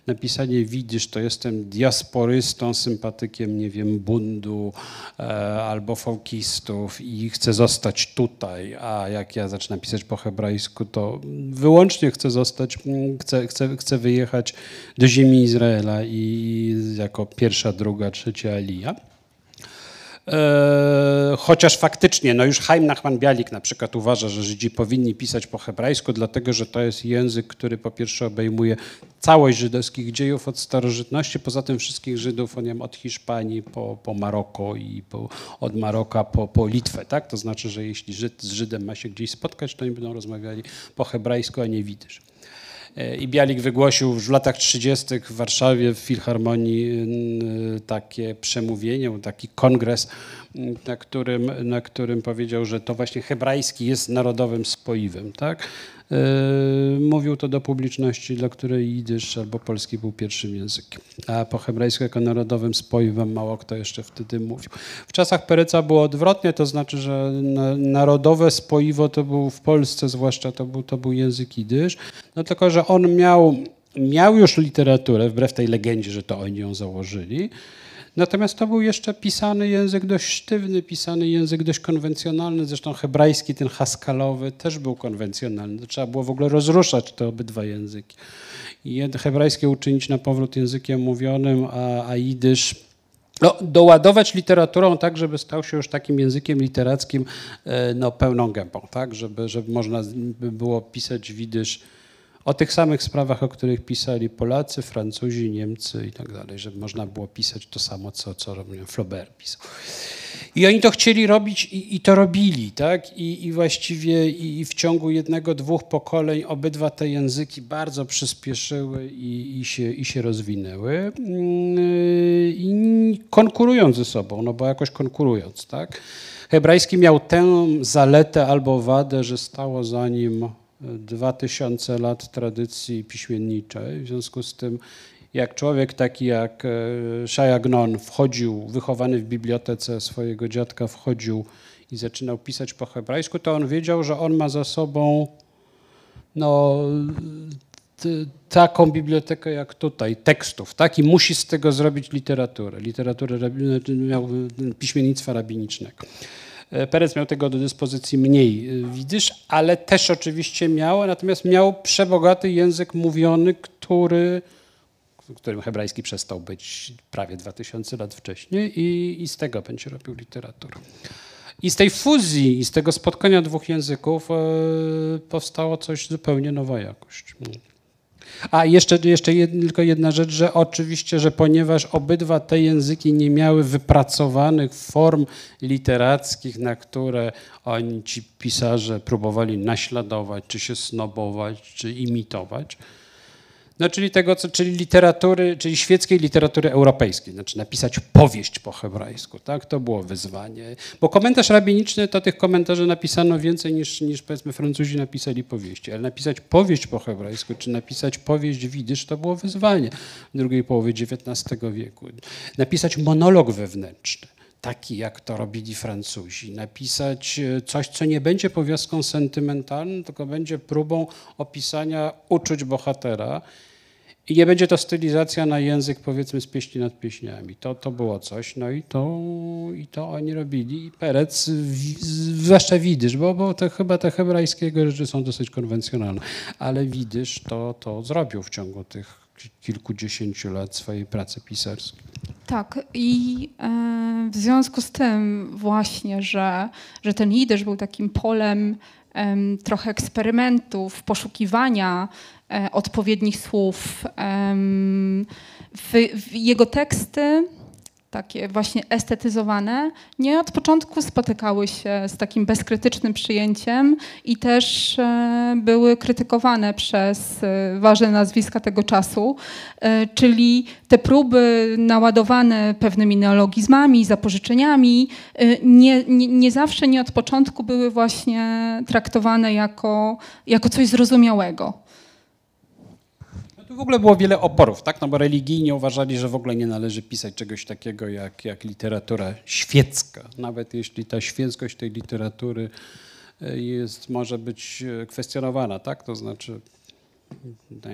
napisanie widzisz, to jestem diasporystą, sympatykiem, nie wiem, bundu e, albo folkistów i chcę zostać tutaj, a jak ja zacznę pisać po hebrajsku, to wyłącznie chcę zostać, chcę, chcę, chcę wyjechać do ziemi Izraela i jako pierwsza, druga, trzecia Alija. E, chociaż faktycznie, no już Chaim Nachman Bialik na przykład uważa, że Żydzi powinni pisać po hebrajsku, dlatego że to jest język, który po pierwsze obejmuje całość żydowskich dziejów od starożytności, poza tym wszystkich Żydów, nie od Hiszpanii po, po Maroko i po, od Maroka po, po Litwę, tak? To znaczy, że jeśli Żyd z Żydem ma się gdzieś spotkać, to oni będą rozmawiali po hebrajsku, a nie widysz. E, I Bialik wygłosił w latach 30. w Warszawie w Filharmonii takie przemówienie, taki kongres, na którym, na którym powiedział, że to właśnie hebrajski jest narodowym spoiwem. Tak? E, mówił to do publiczności, dla której jidysz albo polski był pierwszym językiem. A po hebrajsku jako narodowym spoiwem mało kto jeszcze wtedy mówił. W czasach Pereca było odwrotnie, to znaczy, że narodowe spoiwo to był w Polsce zwłaszcza to był, to był język jidysz. No tylko, że on miał, miał już literaturę, wbrew tej legendzie, że to oni ją założyli. Natomiast to był jeszcze pisany język dość sztywny, pisany język dość konwencjonalny. Zresztą hebrajski, ten haskalowy, też był konwencjonalny. Trzeba było w ogóle rozruszać te obydwa języki. Hebrajskie uczynić na powrót językiem mówionym, a, a jidysz no, doładować literaturą tak, żeby stał się już takim językiem literackim e, no, pełną gębą, tak? żeby, żeby można by było pisać widysz o tych samych sprawach, o których pisali Polacy, Francuzi, Niemcy i tak dalej, żeby można było pisać to samo, co, co Flaubert pisał. I oni to chcieli robić i, i to robili, tak? I, i właściwie i, i, w ciągu jednego, dwóch pokoleń obydwa te języki bardzo przyspieszyły i, się, i się rozwinęły. Mm, I konkurując ze sobą, no bo jakoś konkurując, tak? Hebrajski miał tę zaletę albo wadę, że stało za nim 2000 lat tradycji piśmienniczej. W związku z tym, jak człowiek taki jak e, Shai Gnon wchodził, wychowany w bibliotece swojego dziadka, wchodził i zaczynał pisać po hebrajsku, to on wiedział, że on ma za sobą no, taką bibliotekę jak tutaj, tekstów, tak? I musi z tego zrobić literaturę, literaturę miał piśmiennictwa rabinicznego. E, Perec miał tego do dyspozycji mniej, e, widzisz, ale też oczywiście miał, natomiast miał przebogaty język mówiony, który, którym hebrajski przestał być prawie 2000 lat wcześniej i, i z tego będzie robił literaturę. I z tej fuzji, i z tego spotkania dwóch języków e, powstało coś zupełnie nowa jakość. A jeszcze, jeszcze jed, tylko jedna rzecz, że oczywiście, że ponieważ obydwa te języki nie miały wypracowanych form literackich, na które oni ci pisarze próbowali naśladować, czy się snobować, czy imitować, no, czyli tego, co, czyli literatury, czyli świeckiej literatury europejskiej, znaczy napisać powieść po hebrajsku, tak? To było wyzwanie. Bo komentarz rabiniczny to tych komentarzy napisano więcej niż, niż powiedzmy Francuzi napisali powieści, ale napisać powieść po hebrajsku, czy napisać powieść widysz, to było wyzwanie w drugiej połowie XIX wieku. Napisać monolog wewnętrzny taki, jak to robili Francuzi. Napisać e, coś, co nie będzie powiastką sentymentalną, tylko będzie próbą opisania uczuć bohatera. I nie będzie to stylizacja na język, powiedzmy, z pieśni nad pieśniami. To, to było coś, no i to, i to oni robili. I Perec, zwłaszcza widysz, bo, bo to chyba te hebrajskiego rzeczy są dosyć konwencjonalne, ale widysz to, to zrobił w ciągu tych kilkudziesięciu lat swojej pracy pisarskiej. Tak, i e, w związku z tym właśnie, że, że ten jidysz był takim polem trochę eksperymentów, poszukiwania e, odpowiednich słów. Jego teksty takie właśnie estetyzowane, nie od początku spotykały się z takim bezkrytycznym przyjęciem i też e, były krytykowane przez e, ważne nazwiska tego czasu, e, czyli te próby naładowane pewnymi neologizmami, zapożyczeniami, nie, nie, nie zawsze, nie od początku były właśnie traktowane jako, jako coś zrozumiałego w ogóle było wiele oporów, tak? No bo religijnie uważali, że w ogóle nie należy pisać czegoś takiego jak, jak literatura świecka. Nawet jeśli ta świeckość tej literatury e, jest, może być e, kwestionowana, tak? To znaczy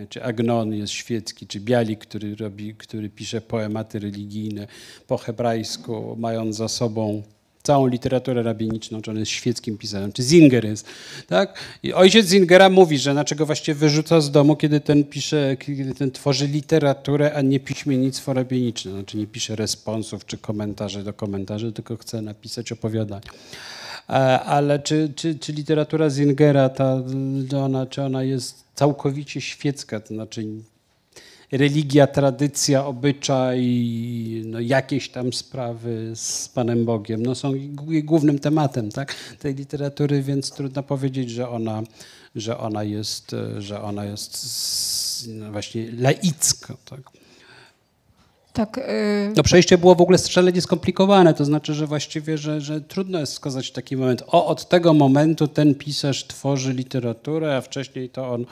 czy Agnon jest świecki, czy Bialik, który, robi, który pisze poematy religijne po hebrajsku, mając za sobą całą literaturę rabiniczną, czy on jest świeckim pisarzem, czy Zinger jest, tak? I ojciec Zingera mówi, że dlaczego właściwie wyrzuca z domu, kiedy ten pisze, kiedy ten tworzy literaturę, a nie piśmiennictwo rabiniczne, znaczy nie pisze responsów czy komentarzy do komentarzy, tylko chce napisać opowiadania. Ale czy, czy, czy literatura Zingera, ta, ona, czy ona jest całkowicie świecka, to znaczy religia, tradycja, obyczaj, no jakieś tam sprawy z Panem Bogiem, no są głównym tematem tak, tej literatury, więc trudno powiedzieć, że ona, że ona jest, że ona jest no właśnie laicka. Tak. Tak, yy... No przejście było w ogóle szalenie skomplikowane, to znaczy, że właściwie, że, że trudno jest wskazać taki moment, o od tego momentu ten pisarz tworzy literaturę, a wcześniej to on,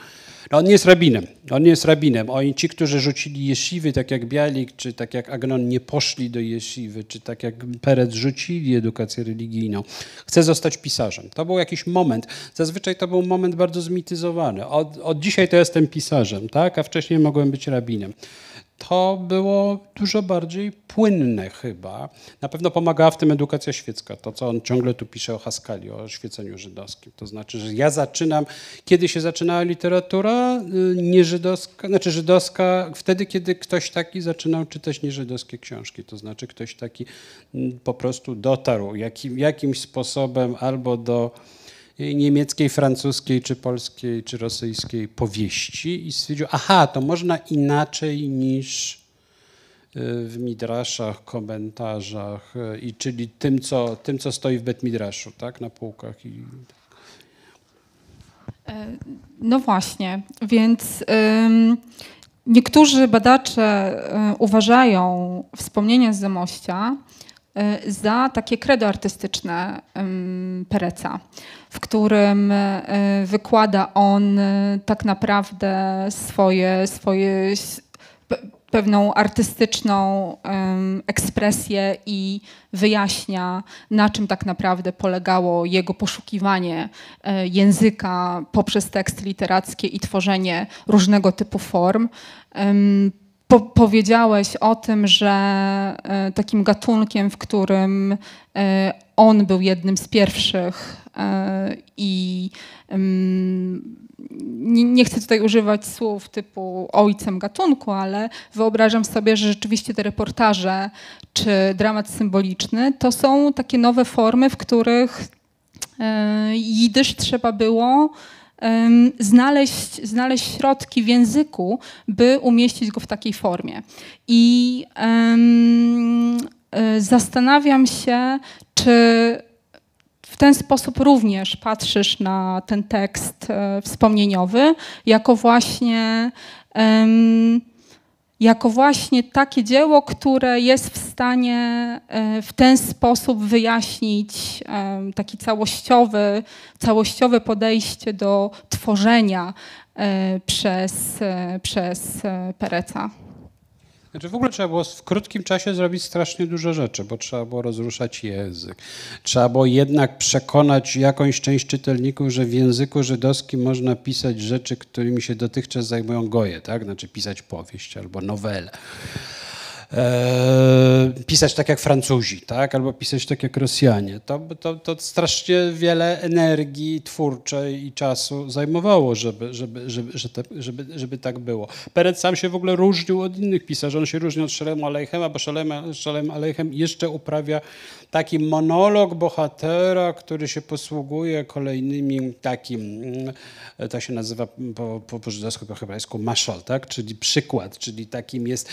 no on nie jest rabinem, on nie jest rabinem. Oni, ci, którzy rzucili jesziwy, tak jak Bialik, czy tak jak Agnon nie poszli do jesziwy, czy tak jak Perec rzucili edukację religijną, chce zostać pisarzem. To był jakiś moment, zazwyczaj to był moment bardzo zmityzowany. Od, od dzisiaj to jestem pisarzem, tak, a wcześniej mogłem być rabinem to było dużo bardziej płynne chyba. Na pewno pomagała w tym edukacja świecka, to co on ciągle tu pisze o Haskali, o świeceniu żydowskim. To znaczy, że ja zaczynam, kiedy się zaczynała literatura y, nieżydowska, znaczy żydowska, wtedy, kiedy ktoś taki zaczynał czytać nieżydowskie książki. To znaczy, ktoś taki mm, po prostu dotarł jakim, jakimś sposobem albo do niemieckiej, francuskiej, czy polskiej, czy rosyjskiej powieści i stwierdził, aha, to można inaczej niż y, w midraszach, komentarzach, y, i czyli tym, co, tym, co stoi w Betmidraszu, tak, na półkach. I... E, no właśnie, więc ym, niektórzy badacze y, uważają wspomnienia z Zamościa Y, za takie kredo artystyczne Pereca, w którym y, wykłada on y, tak naprawdę swoje, swoje pewną artystyczną ekspresję i wyjaśnia, na czym tak naprawdę polegało jego poszukiwanie języka poprzez teksty literackie i tworzenie różnego typu form. Po powiedziałeś o tym, że e, takim gatunkiem, w którym e, on był jednym z pierwszych e, i nie, chcę tutaj używać słów typu ojcem gatunku, ale wyobrażam sobie, że rzeczywiście te reportaże czy dramat symboliczny to są takie nowe formy, w których jidysz trzeba było znaleźć, znaleźć środki w języku, by umieścić go w takiej formie. I um, zastanawiam się, czy ten sposób również patrzysz na ten tekst e, wspomnieniowy, jako właśnie jako właśnie takie dzieło, które jest w stanie e, w ten sposób wyjaśnić taki całościowy, całościowe podejście do tworzenia e, przez, przez Pereca. Znaczy w ogóle trzeba było w krótkim czasie zrobić strasznie dużo rzeczy, bo trzeba było rozruszać język. Trzeba było jednak przekonać jakąś część czytelników, że w języku żydowskim można pisać rzeczy, którymi się dotychczas zajmują goje, tak? Znaczy pisać powieść albo nowelę. E, pisać tak jak Francuzi, tak? albo pisać tak jak Rosjanie. To, to, to strasznie wiele energii twórczej i czasu zajmowało, żeby, żeby, żeby, żeby, żeby, żeby tak było. Perec sam się w ogóle różnił od innych pisarzy. On się różni od Shalem Aleichem, bo Shalem, Shalem Aleichem jeszcze uprawia taki monolog bohatera, który się posługuje kolejnymi takim, mm, to się nazywa po, po, po żydowsku, po hebrajsku maszal, tak? czyli przykład, czyli takim jest,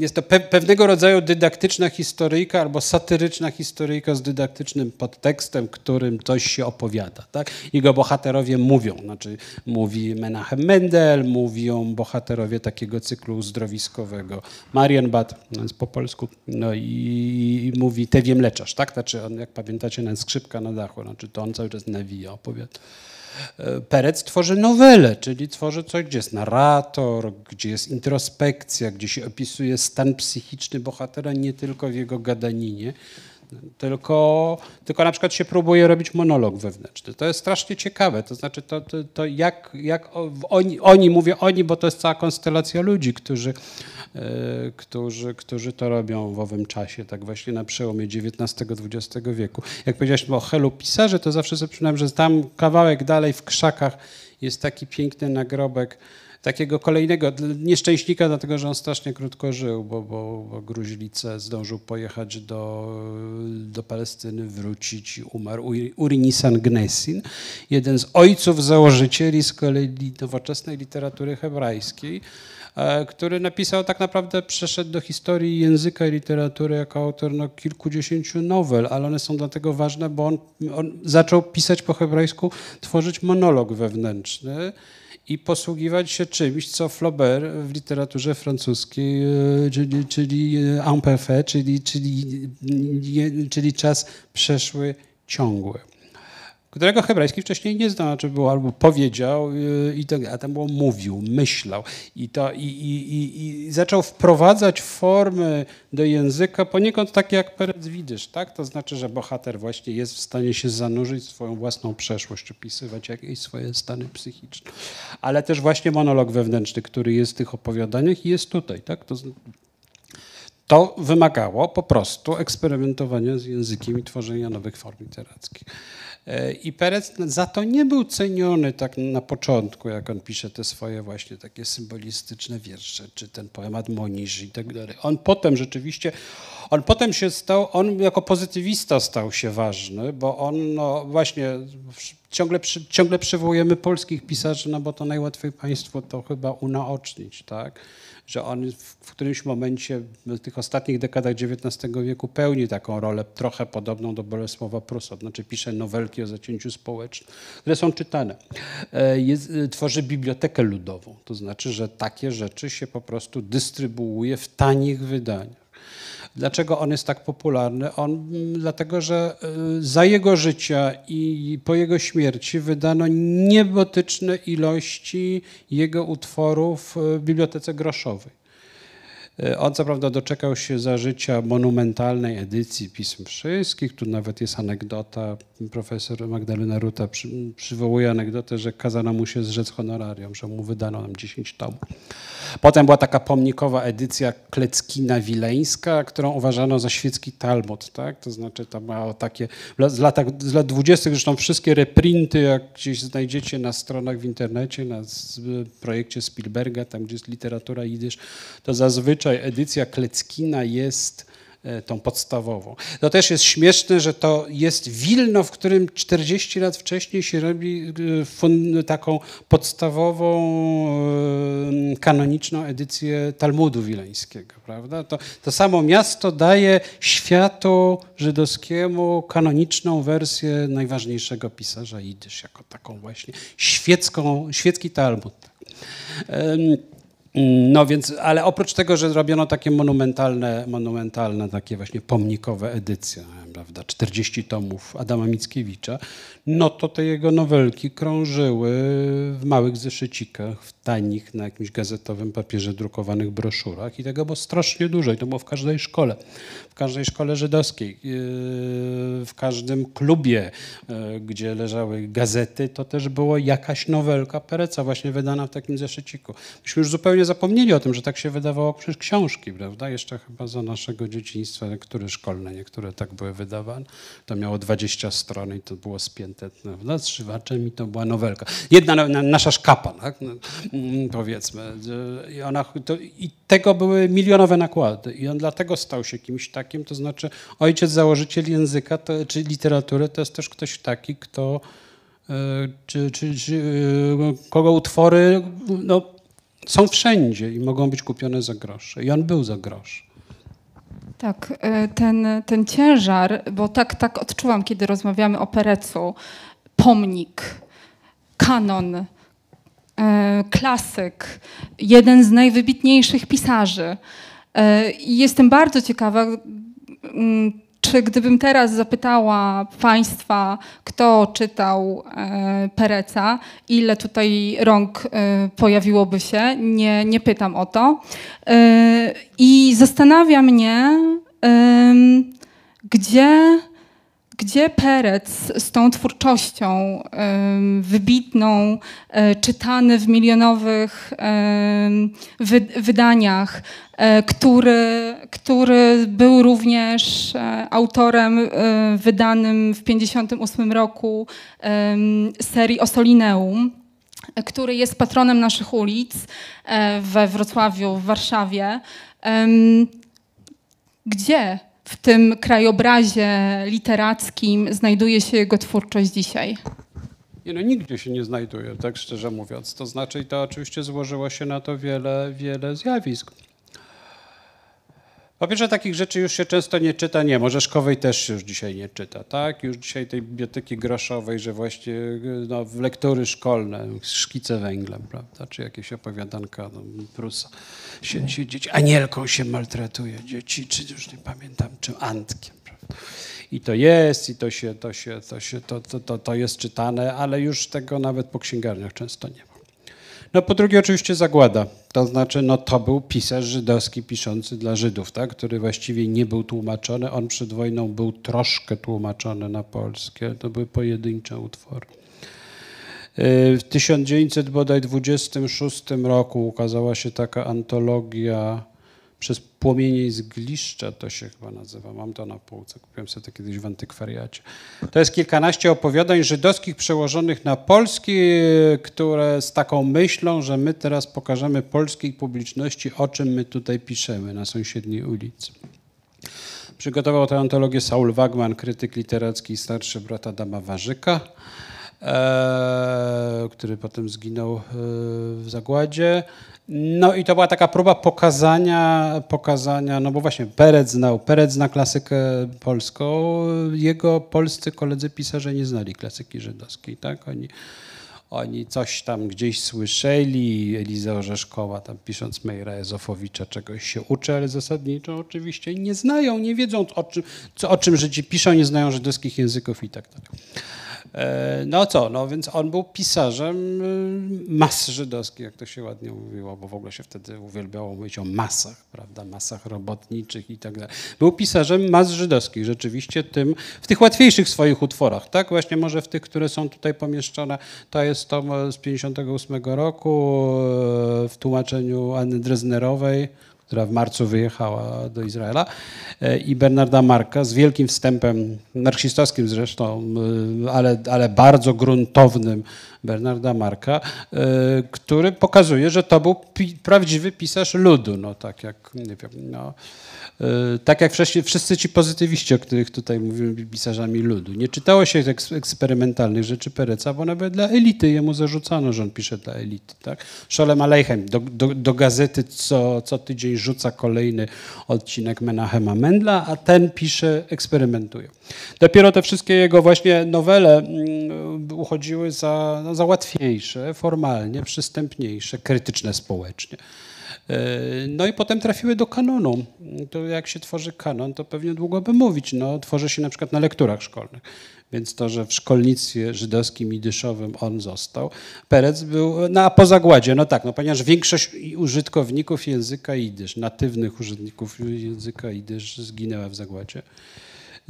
jest to pe pewnego rodzaju dydaktyczna historyjka albo satyryczna historyjka z dydaktycznym podtekstem, którym coś się opowiada. Tak? Jego bohaterowie mówią, znaczy mówi Menachem Mendel, mówią bohaterowie takiego cyklu uzdrowiskowego Marienbad, no jest po polsku, no i, i mówi Te mleczarz, tak? Znaczy on, jak pamiętacie, na skrzypka na dachu, znaczy to on cały czas nawija, opowiada. E, Perec tworzy nowelę, czyli tworzy coś, gdzie jest narrator, gdzie jest introspekcja, gdzie się opisuje stan psychiczny bohatera nie tylko w jego gadaninie, tylko, tylko na przykład się próbuje robić monolog wewnętrzny. To jest strasznie ciekawe, to znaczy to, to, to jak, jak oni, oni, mówię oni, bo to jest cała konstelacja ludzi, którzy, e, którzy, którzy to robią w owym czasie, tak właśnie na przełomie XIX-XX wieku. Jak powiedziałeś o Helu pisarze, to zawsze sobie przypomniałem, że tam kawałek dalej w krzakach jest taki piękny nagrobek takiego kolejnego nieszczęśnika, dlatego że on strasznie krótko żył, bo, bo, bo Gruźlice zdążył pojechać do, do Palestyny, wrócić i umarł. Uri Nisan Gnesin, jeden z ojców założycieli z kolei nowoczesnej literatury hebrajskiej, e, który napisał tak naprawdę, przeszedł do historii języka i literatury jako autor no, kilkudziesięciu nowel, ale one są dlatego ważne, bo on, on zaczął pisać po hebrajsku, tworzyć monolog wewnętrzny, i posługiwać się czymś, co Flaubert w literaturze francuskiej, e, czyli, czyli imperfait, e, czyli, czyli, czyli czas przeszły ciągły którego hebrajski wcześniej nie znał, czy było albo powiedział, y, i to, a tam było mówił, myślał. I, to, i, i, i, zaczął wprowadzać formy do języka poniekąd takie jak Perec widzisz, tak? To znaczy, że bohater właśnie jest w stanie się zanurzyć w swoją własną przeszłość, opisywać jakieś swoje stany psychiczne. Ale też właśnie monolog wewnętrzny, który jest w tych opowiadaniach i jest tutaj, tak? To, to wymagało po prostu eksperymentowania z językiem i tworzenia nowych form literackich. E, I Perec za to nie był ceniony tak na początku, jak on pisze te swoje właśnie takie symbolistyczne wiersze, czy ten poemat Moniż i tak dalej. On potem rzeczywiście, on potem się stał, on jako pozytywista stał się ważny, bo on no właśnie ciągle, przy, ciągle przywołujemy polskich pisarzy, no bo to najłatwiej państwo to chyba unaocznić, tak? Że on w którymś momencie w tych ostatnich dekadach XIX wieku pełni taką rolę trochę podobną do Bolesława Prusa, znaczy pisze nowelki o zacięciu społecznym, które są czytane. E, jest, e, tworzy bibliotekę ludową, to znaczy, że takie rzeczy się po prostu dystrybuuje w tanich wydaniach. Dlaczego on jest tak popularny? On, dlatego, że y, za jego życia i po jego śmierci wydano niebotyczne ilości jego utworów w Bibliotece Groszowej. E, on co prawda doczekał się za życia monumentalnej edycji pism wszystkich. Tu nawet jest anegdota. Profesor Magdalena Ruta przy, przywołuje anegdotę, że kazano mu się zrzec honorarium, że mu wydano nam 10 tomów. Potem była taka pomnikowa edycja Kleckina Wileńska, którą uważano za świecki Talmud. Tak? To znaczy tam miało takie, z, latach, z lat 20. zresztą wszystkie reprinty, jak gdzieś znajdziecie na stronach w internecie, na projekcie Spielberga, tam gdzie jest literatura jidysz, to zazwyczaj edycja Kleckina jest tą podstawową. To też jest śmieszne, że to jest Wilno, w którym 40 lat wcześniej się robi e, taką podstawową, e, kanoniczną edycję Talmudu Wileńskiego. Prawda? To, to samo miasto daje światu żydowskiemu kanoniczną wersję najważniejszego pisarza jidysz, jako taką właśnie świecką, świecki Talmud. No więc, ale oprócz tego, że zrobiono takie monumentalne, monumentalne takie właśnie pomnikowe edycje, prawda, 40 tomów Adama Mickiewicza, no to te jego nowelki krążyły w małych zeszycikach, w tanich, na jakimś gazetowym papierze drukowanych broszurach i tego było strasznie dużo i to było w każdej szkole, w każdej szkole żydowskiej, yy, w każdym klubie, yy, gdzie leżały gazety, to też było jakaś nowelka Pereca właśnie wydana w takim zeszyciku. Myśmy już zupełnie zapomnieli o tym, że tak się wydawało przez książki, prawda? Jeszcze chyba za naszego dzieciństwa, niektóre szkolne, niektóre tak były wydawane. To miało 20 stron i to było spięte prawda? z szywaczem i to była nowelka. Jedna nasza szkapa, tak? No, mm, powiedzmy. I, ona, to, I tego były milionowe nakłady. I on dlatego stał się kimś takim, to znaczy ojciec założyciel języka to, czy literatury to jest też ktoś taki, kto e, czy, czy, czy, e, kogo utwory no, są wszędzie i mogą być kupione za grosze. I on był za grosz. Tak, e, ten, ten ciężar, bo tak, tak odczuwam, kiedy rozmawiamy o Perecu, pomnik, kanon, e, klasyk, jeden z najwybitniejszych pisarzy. E, I jestem bardzo ciekawa, mm, czy gdybym teraz zapytała Państwa, kto czytał e, Pereca, ile tutaj rąk e, pojawiłoby się, nie, nie pytam o to. E, I zastanawia mnie, gdzie, gdzie Perec z tą twórczością wybitną, e, czytany w milionowych wydaniach, e, który, który był również e, autorem wydanym w 1958 roku serii Osolineum, który jest patronem naszych ulic we Wrocławiu, w Warszawie. Gdzie w tym krajobrazie literackim znajduje się jego twórczość dzisiaj? Nie, no, nigdzie się nie znajduje, tak szczerze mówiąc. To znaczy, to oczywiście złożyło się na to wiele, wiele zjawisk. Po pierwsze, takich rzeczy już się często nie czyta, nie, Morzeszkowej też się już dzisiaj nie czyta, tak? Już dzisiaj tej biblioteki groszowej, że właśnie no, lektury szkolne, szkice węglem, prawda, czy jakieś opowiadanka, no, Prusa, się, się dzieci, anielką się maltretuje dzieci, czy już nie pamiętam, czy antkiem, prawda? I to jest, i to się, to się, to się, to, to, to, to jest czytane, ale już tego nawet po księgarniach często nie. No po drugie oczywiście zagłada. To znaczy, no to był pisarz żydowski piszący dla Żydów, tak? który właściwie nie był tłumaczony. On przed wojną był troszkę tłumaczony na polskie. To były pojedyncze utwory. Y, w 1926 roku ukazała się taka antologia przez płomienie z to się chyba nazywa, mam to na półce, kupiłem sobie to kiedyś w antykwariacie. To jest kilkanaście opowiadań żydowskich przełożonych na polski, które z taką myślą, że my teraz pokażemy polskiej publiczności, o czym my tutaj piszemy na sąsiedniej ulicy. Przygotował tę antologię Saul Wagman, krytyk literacki, starszy brat Adama Warzyka, e, który potem zginął e, w zagładzie. No i to była taka próba pokazania, pokazania, no bo właśnie Perec znał, Perec zna klasykę polską, jego polscy koledzy pisarze nie znali klasyki żydowskiej, tak? Oni, oni coś tam gdzieś słyszeli, Eliza Orzeszkowa tam pisząc Mejra Ezofowicza czegoś się uczy, ale zasadniczo oczywiście nie znają, nie wiedzą o czym, co, o czym Żydzi piszą, nie znają żydowskich języków i tak dalej. E, no co, no więc on był pisarzem y, mas żydowskich, jak to się ładnie mówiło, bo w ogóle się wtedy uwielbiało mówić o masach, prawda, masach robotniczych i tak dalej. Był pisarzem mas żydowskich, rzeczywiście tym, w tych łatwiejszych swoich utworach, tak, właśnie może w tych, które są tutaj pomieszczone, to jest to z 58 roku e, w tłumaczeniu Anny Dreznerowej, która w marcu wyjechała do Izraela, e, i Bernarda Marka z wielkim wstępem, marksistowskim zresztą, e, ale, ale bardzo gruntownym Bernarda Marka, e, który pokazuje, że to był pi prawdziwy pisarz ludu, no tak jak, nie wiem, no, E, tak jak wcześniej wszyscy ci pozytywiści, o których tutaj mówimy, pisarzami ludu. Nie czytało się eksperymentalnych rzeczy Pereca, bo nawet dla elity jemu zarzucano, że on pisze dla elity. Tak? Szolem Aleichem do, do, do, gazety co, co tydzień rzuca kolejny odcinek Menachema Mendla, a ten pisze, eksperymentuje. Dopiero te wszystkie jego właśnie nowele mm, uchodziły za, no, za łatwiejsze, formalnie, przystępniejsze, krytyczne społecznie. E, no i potem trafiły do kanonu. To jak się tworzy kanon, to pewnie długo by mówić. No, tworzy się na przykład na lekturach szkolnych. Więc to, że w szkolnictwie żydowskim i dyszowym on został. Perec był, no a po zagładzie, no tak, no ponieważ większość użytkowników języka idysz, natywnych użytkowników języka idysz zginęła w zagładzie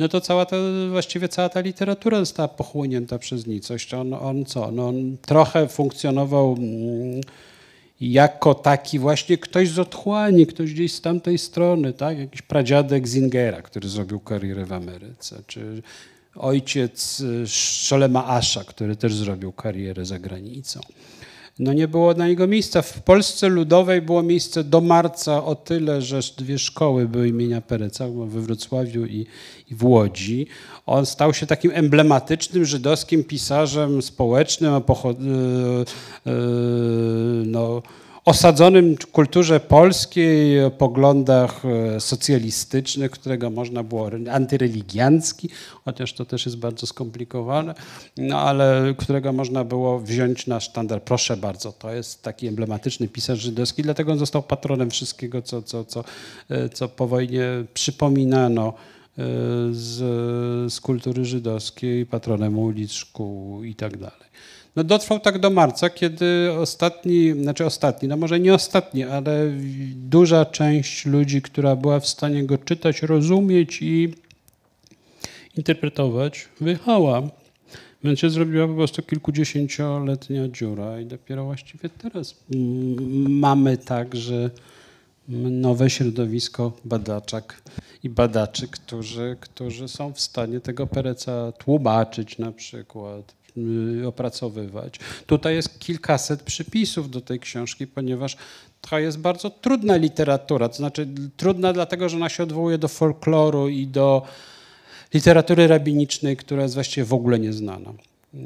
no to cała ta, właściwie cała ta literatura została pochłonięta przez nicość. On, on co? No on trochę funkcjonował mm, jako taki właśnie ktoś z otchłani, ktoś gdzieś z tamtej strony, tak? jakiś pradziadek Zingera, który zrobił karierę w Ameryce, czy ojciec Szolema Asza, który też zrobił karierę za granicą no nie było na niego miejsca. W Polsce Ludowej było miejsce do marca o tyle, że dwie szkoły były imienia Pereca, we Wrocławiu i, i w Łodzi. On stał się takim emblematycznym żydowskim pisarzem społecznym, pochod, yy, yy, no, osadzonym w kulturze polskiej, o poglądach e, socjalistycznych, którego można było, antyreligiancki, chociaż to też jest bardzo skomplikowane, no ale którego można było wziąć na sztandar. Proszę bardzo, to jest taki emblematyczny pisarz żydowski, dlatego on został patronem wszystkiego, co, co, co, e, co po wojnie przypominano e, z, z kultury żydowskiej, patronem ulic, szkół i tak dalej. No dotrwał tak do marca, kiedy ostatni, znaczy ostatni, no może nie ostatni, ale duża część ludzi, która była w stanie go czytać, rozumieć i interpretować, wyjechała. Więc się zrobiła po prostu kilkudziesięcioletnia dziura i dopiero właściwie teraz mamy tak, że nowe środowisko badaczek i badaczy, którzy, którzy są w stanie tego pereca tłumaczyć na przykład, opracowywać. Tutaj jest kilkaset przypisów do tej książki, ponieważ to jest bardzo trudna literatura, to znaczy trudna dlatego, że ona się odwołuje do folkloru i do literatury rabinicznej, która jest właściwie w ogóle nieznana.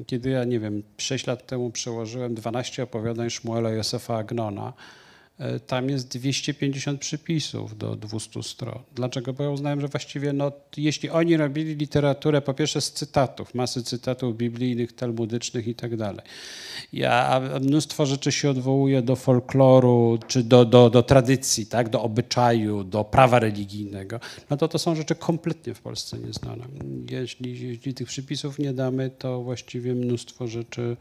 Kiedy ja, nie wiem, 6 lat temu przełożyłem 12 opowiadań Szmuela Józefa Agnona, tam jest 250 przypisów do 200 stron. Dlaczego? Bo ja uznałem, że właściwie no, jeśli oni robili literaturę po pierwsze z cytatów, masy cytatów biblijnych, talmudycznych i tak dalej, ja, mnóstwo rzeczy się odwołuje do folkloru czy do, do, do tradycji, tak? do obyczaju, do prawa religijnego, no to to są rzeczy kompletnie w Polsce nieznane. Jeśli, jeśli tych przypisów nie damy, to właściwie mnóstwo rzeczy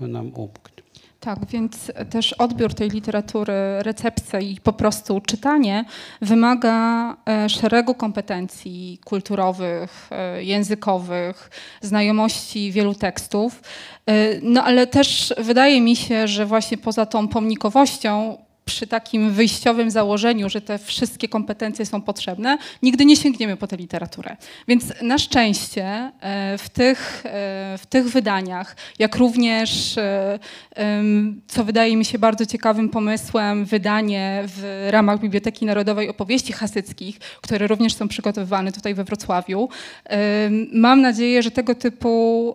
nam umknie. Tak, więc też odbiór tej literatury, recepcja i po prostu czytanie wymaga e, szeregu kompetencji kulturowych, e, językowych, znajomości wielu tekstów. E, no ale też wydaje mi się, że właśnie poza tą pomnikowością przy takim wyjściowym założeniu, że te wszystkie kompetencje są potrzebne, nigdy nie sięgniemy po tę literaturę. Więc na szczęście e, w tych, e, w tych wydaniach, jak również, e, co wydaje mi się bardzo ciekawym pomysłem, wydanie w ramach Biblioteki Narodowej opowieści hasyckich, które również są przygotowywane tutaj we Wrocławiu, mam nadzieję, że tego typu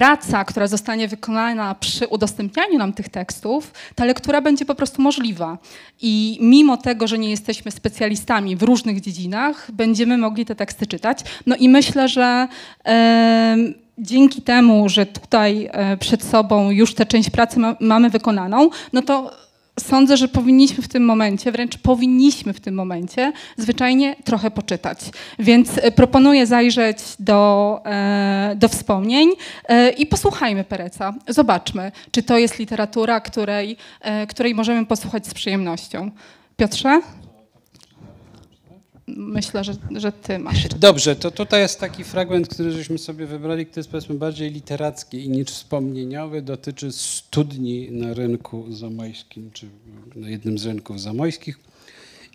praca, która zostanie wykonana przy udostępnianiu nam tych tekstów, ta lektura będzie po prostu możliwa. I mimo tego, że nie jesteśmy specjalistami w różnych dziedzinach, będziemy mogli te teksty czytać. No i myślę, że e, dzięki temu, że tutaj e, przed sobą już tę część pracy ma, mamy wykonaną, no to sądzę, że powinniśmy w tym momencie, wręcz powinniśmy w tym momencie zwyczajnie trochę poczytać. Więc e, proponuję zajrzeć do, e, do wspomnień e, i posłuchajmy Pereca. Zobaczmy, czy to jest literatura, której, której możemy posłuchać z przyjemnością. Piotrze? Myślę, że, że ty masz. Dobrze, to tutaj jest taki fragment, który żeśmy sobie wybrali, który jest powiedzmy bardziej literacki niż wspomnieniowy. Dotyczy studni na rynku zamojskim, czy na jednym z rynków zamojskich.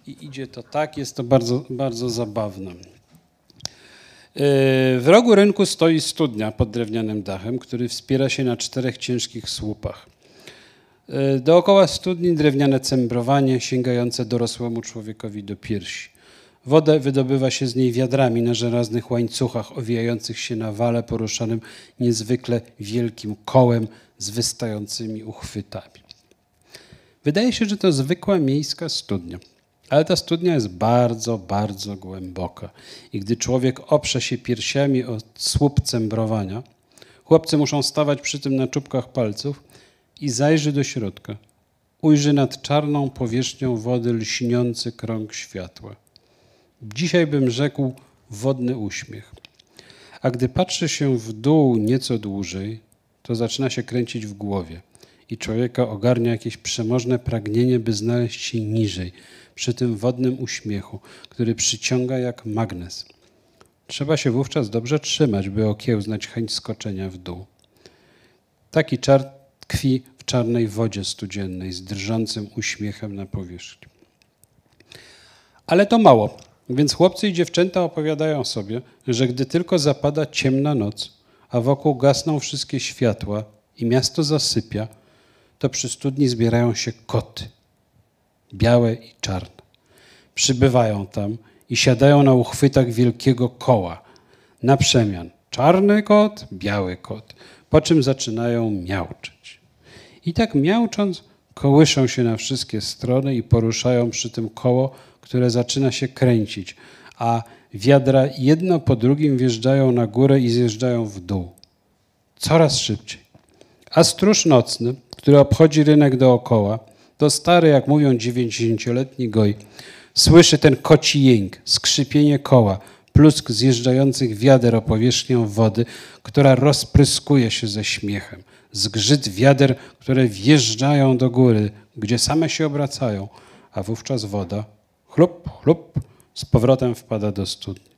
I idzie to tak, jest to bardzo, bardzo zabawne. Yy, w rogu rynku stoi studnia pod drewnianym dachem, który wspiera się na czterech ciężkich słupach. Yy, dookoła studni drewniane cembrowanie sięgające dorosłemu człowiekowi do piersi. Wodę wydobywa się z niej wiadrami na żelaznych łańcuchach owijających się na wale poruszanym niezwykle wielkim kołem z wystającymi uchwytami. Wydaje się, że to zwykła miejska studnia. Ale ta studnia jest bardzo, bardzo głęboka. I gdy człowiek oprze się piersiami o słup cembrowania, chłopcy muszą stawać przy tym na czubkach palców i zajrzy do środka. Ujrzy nad czarną powierzchnią wody lśniący krąg światła. Dzisiaj bym rzekł wodny uśmiech. A gdy patrzy się w dół nieco dłużej, to zaczyna się kręcić w głowie i człowieka ogarnia jakieś przemożne pragnienie, by znaleźć się niżej, przy tym wodnym uśmiechu, który przyciąga jak magnes. Trzeba się wówczas dobrze trzymać, by okiełznać chęć skoczenia w dół. Taki czar tkwi w czarnej wodzie studziennej z drżącym uśmiechem na powierzchni. Ale to mało. Więc chłopcy i dziewczęta opowiadają sobie, że gdy tylko zapada ciemna noc, a wokół gasną wszystkie światła i miasto zasypia, to przy studni zbierają się koty, białe i czarne. Przybywają tam i siadają na uchwytach wielkiego koła, na przemian czarny kot, biały kot, po czym zaczynają miauczyć. I tak miaucząc, kołyszą się na wszystkie strony i poruszają przy tym koło, które zaczyna się kręcić, a wiadra jedno po drugim wjeżdżają na górę i zjeżdżają w dół. Coraz szybciej. A stróż nocny, który obchodzi rynek dookoła, to stary, jak mówią, dziewięćdziesięcioletni goj, słyszy ten koci jęk, skrzypienie koła, plusk zjeżdżających wiader o powierzchnię wody, która rozpryskuje się ze śmiechem, zgrzyt wiader, które wjeżdżają do góry, gdzie same się obracają, a wówczas woda chlup, chlup, z powrotem wpada do studni.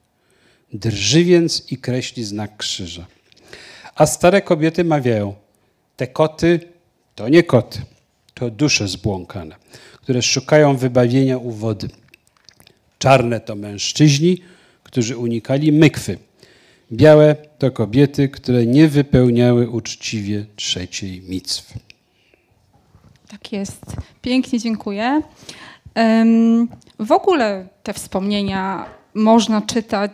Drży więc i kreśli znak krzyża. A stare kobiety mawiają, te koty to nie koty, to dusze zbłąkane, które szukają wybawienia u wody. Czarne to mężczyźni, którzy unikali mykwy. Białe to kobiety, które nie wypełniały uczciwie trzeciej micwy. Tak jest. Pięknie dziękuję. W ogóle te wspomnienia można czytać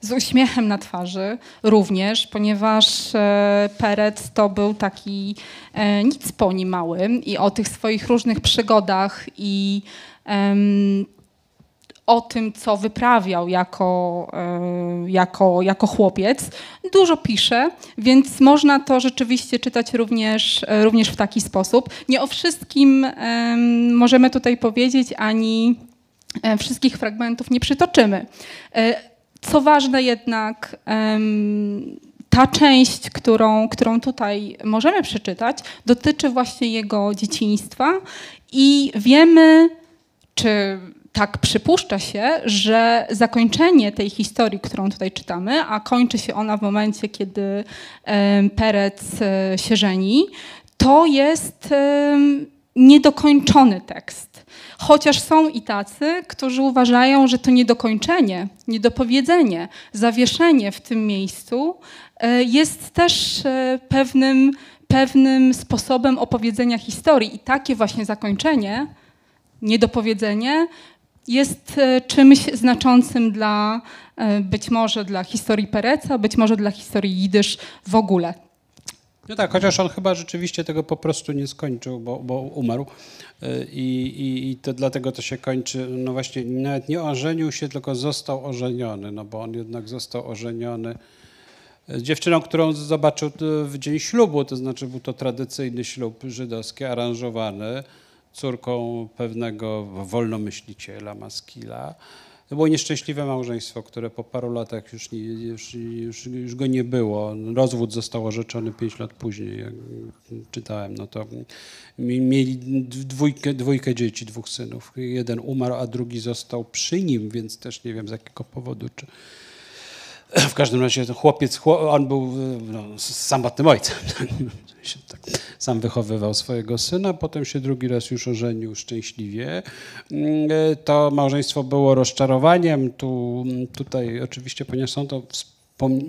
z uśmiechem na twarzy również, ponieważ e, Perec to był taki e, nic po nim mały i o tych swoich różnych przygodach i o tym, co wyprawiał jako, e, jako, jako chłopiec. Dużo pisze, więc można to rzeczywiście czytać również, również w taki sposób. Nie o wszystkim możemy tutaj powiedzieć, ani e, wszystkich fragmentów nie przytoczymy. E, co ważne jednak, ta część, którą, którą tutaj możemy przeczytać, dotyczy właśnie jego dzieciństwa i wiemy, czy tak przypuszcza się, że zakończenie tej historii, którą tutaj czytamy, a kończy się ona w momencie, kiedy Perec e, się żeni, to jest niedokończony tekst. Chociaż są i tacy, którzy uważają, że to niedokończenie, niedopowiedzenie, zawieszenie w tym miejscu e, jest też e, pewnym, pewnym sposobem opowiedzenia historii. I takie właśnie zakończenie, niedopowiedzenie, jest e, czymś znaczącym dla e, być może dla historii Pereca, być może dla historii Jidysz w ogóle. No tak, chociaż on chyba rzeczywiście tego po prostu nie skończył, bo, bo umarł. E, I, i, I, to dlatego to się kończy, no właśnie nawet nie ożenił się, tylko został ożeniony, no bo on jednak został ożeniony z dziewczyną, którą zobaczył w dzień ślubu, to znaczy był to tradycyjny ślub żydowski, aranżowany córką pewnego wolnomyśliciela, Maskila. To było nieszczęśliwe małżeństwo, które po paru latach już, nie, już, już, już, go nie było. Rozwód został orzeczony pięć lat później, jak czytałem. No to mieli dwójkę, dwójkę dzieci, dwóch synów. Jeden umarł, a drugi został przy nim, więc też nie wiem z jakiego powodu. Czy... W każdym razie ten chłopiec, on był no, samotnym ojcem. tak sam wychowywał swojego syna, potem się drugi raz już ożenił szczęśliwie. Mm, to małżeństwo było rozczarowaniem. Tu, tutaj oczywiście, ponieważ są to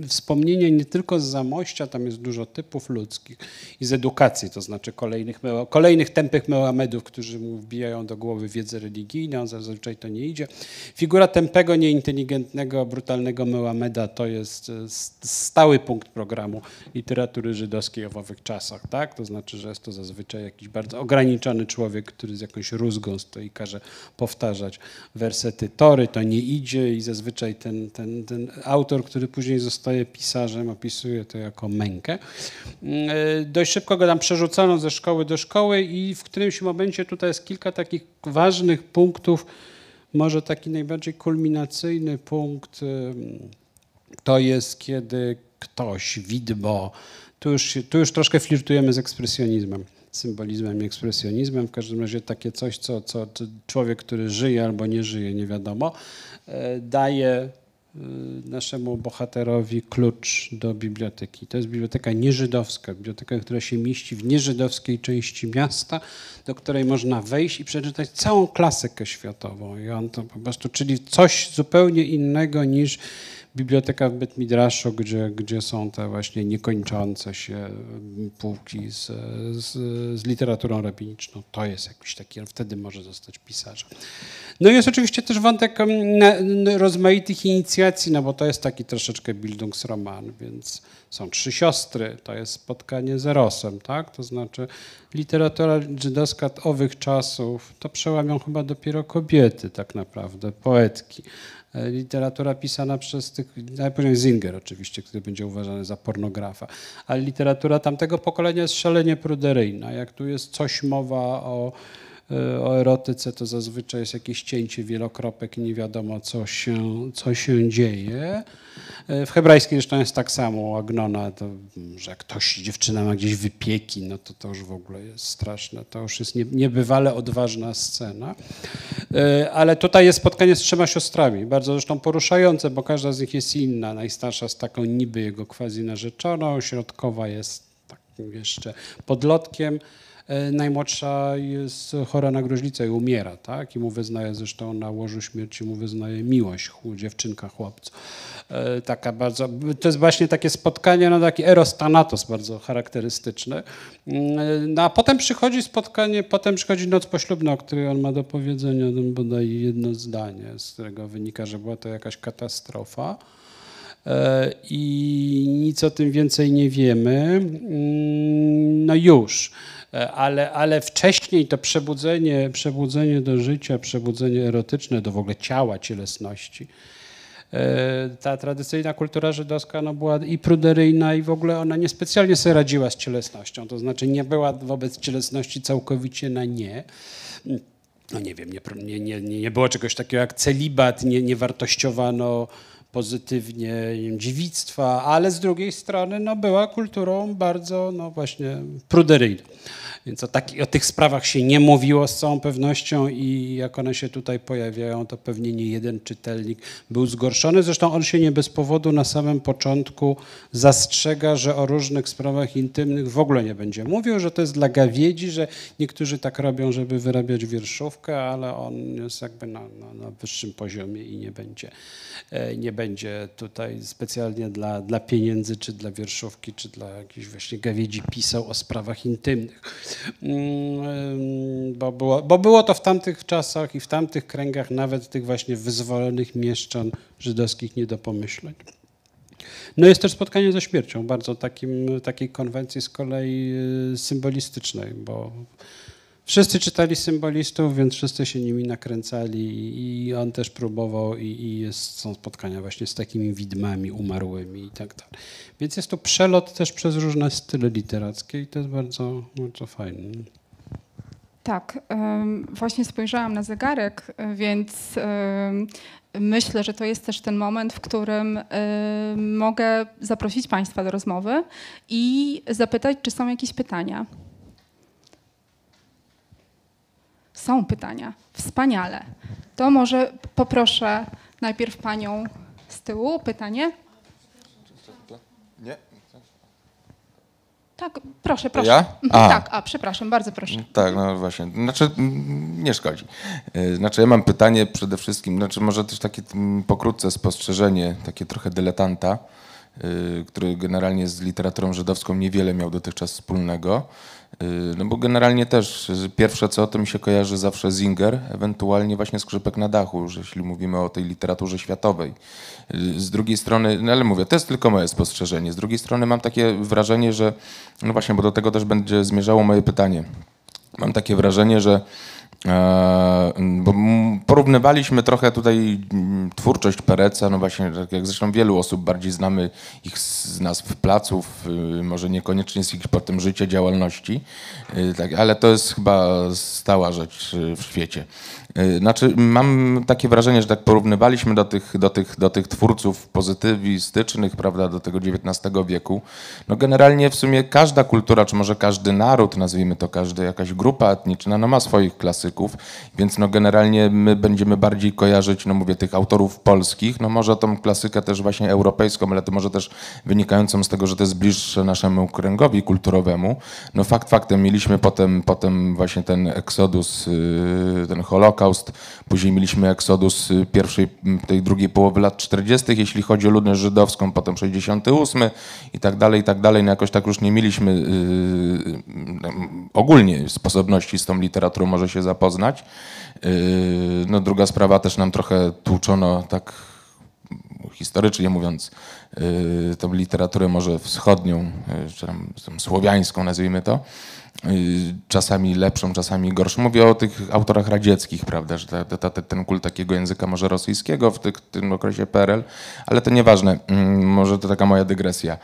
wspomnienia nie tylko z Zamościa, tam jest dużo typów ludzkich i z edukacji, to znaczy kolejnych, kolejnych tępych Mełamedów, którzy mu wbijają do głowy wiedzę religijną, zazwyczaj to nie idzie. Figura tępego, nieinteligentnego, brutalnego Mełameda to jest e, stały punkt programu literatury żydowskiej w owych czasach, tak? To znaczy, że jest to zazwyczaj jakiś bardzo ograniczony człowiek, który z jakąś rózgą stoi i każe powtarzać wersety Tory, to nie idzie i zazwyczaj ten, ten, ten autor, który później zostaje pisarzem, opisuje to jako mękę. Mm, e, dość szybko go tam przerzucono ze szkoły do szkoły i w którymś momencie tutaj jest kilka takich ważnych punktów, może taki najbardziej kulminacyjny punkt to jest, kiedy ktoś, widmo, tu już, tu już troszkę flirtujemy z ekspresjonizmem, symbolizmem i ekspresjonizmem, w każdym razie takie coś, co, co człowiek, który żyje albo nie żyje, nie wiadomo, e, daje naszemu bohaterowi klucz do biblioteki. To jest biblioteka nieżydowska, biblioteka, która się mieści w nieżydowskiej części miasta, do której można wejść i przeczytać całą klasykę światową. I on to po prostu, czyli coś zupełnie innego niż biblioteka w Bet Midraszu, gdzie, gdzie są te właśnie niekończące się półki z, z, z literaturą rabiniczną. To jest jakiś taki, wtedy może zostać pisarzem. No i jest oczywiście też wątek rozmaitych inicjacji, no bo to jest taki troszeczkę Bildungsroman, więc są trzy siostry, to jest spotkanie z Erosem, tak? To znaczy literatura żydowska owych czasów, to przełamią chyba dopiero kobiety tak naprawdę, poetki. E, literatura pisana przez tych, poziomie Zinger oczywiście, który będzie uważany za pornografa, ale literatura tamtego pokolenia jest szalenie pruderyjna. Jak tu jest coś mowa o o erotyce to zazwyczaj jest jakieś cięcie wielokropek i nie wiadomo, co się, co się dzieje. Y, W hebrajskiej zresztą jest tak samo, Agnona, to, że jak ktoś, dziewczyna ma gdzieś wypieki, no to to już w ogóle jest straszne. To już jest nie- niebywale odważna scena. Y, Ale tutaj jest spotkanie z trzema siostrami, bardzo zresztą poruszające, bo każda z nich jest inna. Najstarsza z taką niby jego quasi narzeczoną, środkowa jest takim jeszcze podlotkiem. E, Najmłodsza jest chora na gruźlicę i umiera, tak? I mu wyznaje zresztą na łożu śmierci mu wyznaje miłość, dziewczynka chłopcu. E, Taka bardzo, to jest właśnie takie spotkanie, no taki eros thanatos bardzo charakterystyczny. Mm, No a potem przychodzi spotkanie, potem przychodzi noc poślubna, o której on ma do powiedzenia no, bodaj jedno zdanie, z którego wynika, że była to jakaś katastrofa. E, i nic o tym więcej nie wiemy. Mm, No już, E, ale, ale wcześniej to przebudzenie, przebudzenie do życia, przebudzenie erotyczne do w ogóle ciała, cielesności. E, Ta tradycyjna kultura żydowska no, była i pruderyjna i w ogóle ona niespecjalnie sobie radziła z cielesnością, to znaczy nie była wobec cielesności całkowicie na nie no nie wiem, nie, nie, nie nie było czegoś takiego jak celibat, nie, nie wartościowano pozytywnie dziewictwa, ale z drugiej strony no, była kulturą bardzo no, właśnie pruderyjną. Więc o, taki, o tych sprawach się nie mówiło z całą pewnością i jak one się tutaj pojawiają, to pewnie nie jeden czytelnik był zgorszony. Zresztą on się nie bez powodu na samym początku zastrzega, że o różnych sprawach intymnych w ogóle nie będzie mówił, że to jest dla gawiedzi, że niektórzy tak robią, żeby wyrabiać wierszówkę, ale on jest jakby na, na, na wyższym poziomie i nie będzie, e, nie będzie tutaj specjalnie dla, dla pieniędzy, czy dla wierszówki, czy dla jakichś właśnie gawiedzi pisał o sprawach intymnych. Mm, Bo było, bo było to w tamtych czasach i w tamtych kręgach nawet tych właśnie wyzwolonych mieszczan żydowskich nie do pomyśleń. No jest też spotkanie ze śmiercią, bardzo takim, takiej konwencji z kolei y, symbolistycznej, bo wszyscy czytali symbolistów, więc wszyscy się nimi nakręcali i on też próbował i, i jest, są spotkania właśnie z takimi widmami umarłymi i tak dalej. Więc jest to przelot też przez różne style literackie i to jest bardzo, bardzo fajne. Tak, właśnie spojrzałam na zegarek, więc myślę, że to jest też ten moment, w którym mogę zaprosić Państwa do rozmowy i zapytać, czy są jakieś pytania. Są pytania. Wspaniale. To może poproszę najpierw Panią z tyłu. Pytanie? Nie? Tak, proszę, proszę. Ja? Mhm, A. Tak, a przepraszam, bardzo proszę. Tak, no właśnie. Znaczy, nie szkodzi. E, Znaczy, ja mam pytanie przede wszystkim, znaczy może też takie pokrótce spostrzeżenie, takie trochę dyletanta, y, który generalnie z literaturą żydowską niewiele miał dotychczas wspólnego. Y, No bo generalnie też pierwsze co to mi się kojarzy zawsze Zinger, ewentualnie właśnie Skrzypek na dachu, że jeśli mówimy o tej literaturze światowej. Y, Z drugiej strony, no ale mówię, to jest tylko moje spostrzeżenie. Z drugiej strony mam takie wrażenie, że, no właśnie, bo do tego też będzie zmierzało moje pytanie. Mam takie wrażenie, że bo m- porównywaliśmy trochę tutaj twórczość Pereca, no właśnie, tak jak zresztą wielu osób bardziej znamy ich z nazw placów, y, może niekoniecznie z ich potem życia, działalności, y, tak, ale to jest chyba stała rzecz y, w świecie. Znaczy, mam takie wrażenie, że tak porównywaliśmy do tych, do tych, do tych twórców pozytywistycznych, prawda, do tego XIX wieku. No generalnie w sumie każda kultura, czy może każdy naród, nazwijmy to każda jakaś grupa etniczna, no ma swoich klasyków, więc no generalnie my będziemy bardziej kojarzyć, no mówię, tych autorów polskich, no może tą klasykę też właśnie europejską, ale to może też wynikającą z tego, że to jest bliższe naszemu kręgowi kulturowemu. No fakt faktem, mieliśmy potem, potem właśnie ten eksodus, yy, ten holokaust, później mieliśmy eksodus y, pierwszej, tej drugiej połowy lat 40., jeśli chodzi o ludność żydowską, potem 68 i tak dalej, i tak dalej. No jakoś tak już nie mieliśmy yy, ogólnie sposobności z tą literaturą może się zapoznać. Yy, no druga sprawa, też nam trochę tłuczono tak historycznie mówiąc, yy, tą literaturę może wschodnią, yy, czy tam słowiańską nazwijmy to. Czasami lepszą, czasami gorszą. Mówię o tych autorach radzieckich, prawda, że ta, ta, ten kult takiego języka może rosyjskiego w, tym okresie PRL, ale to nieważne, mm, może to taka moja dygresja,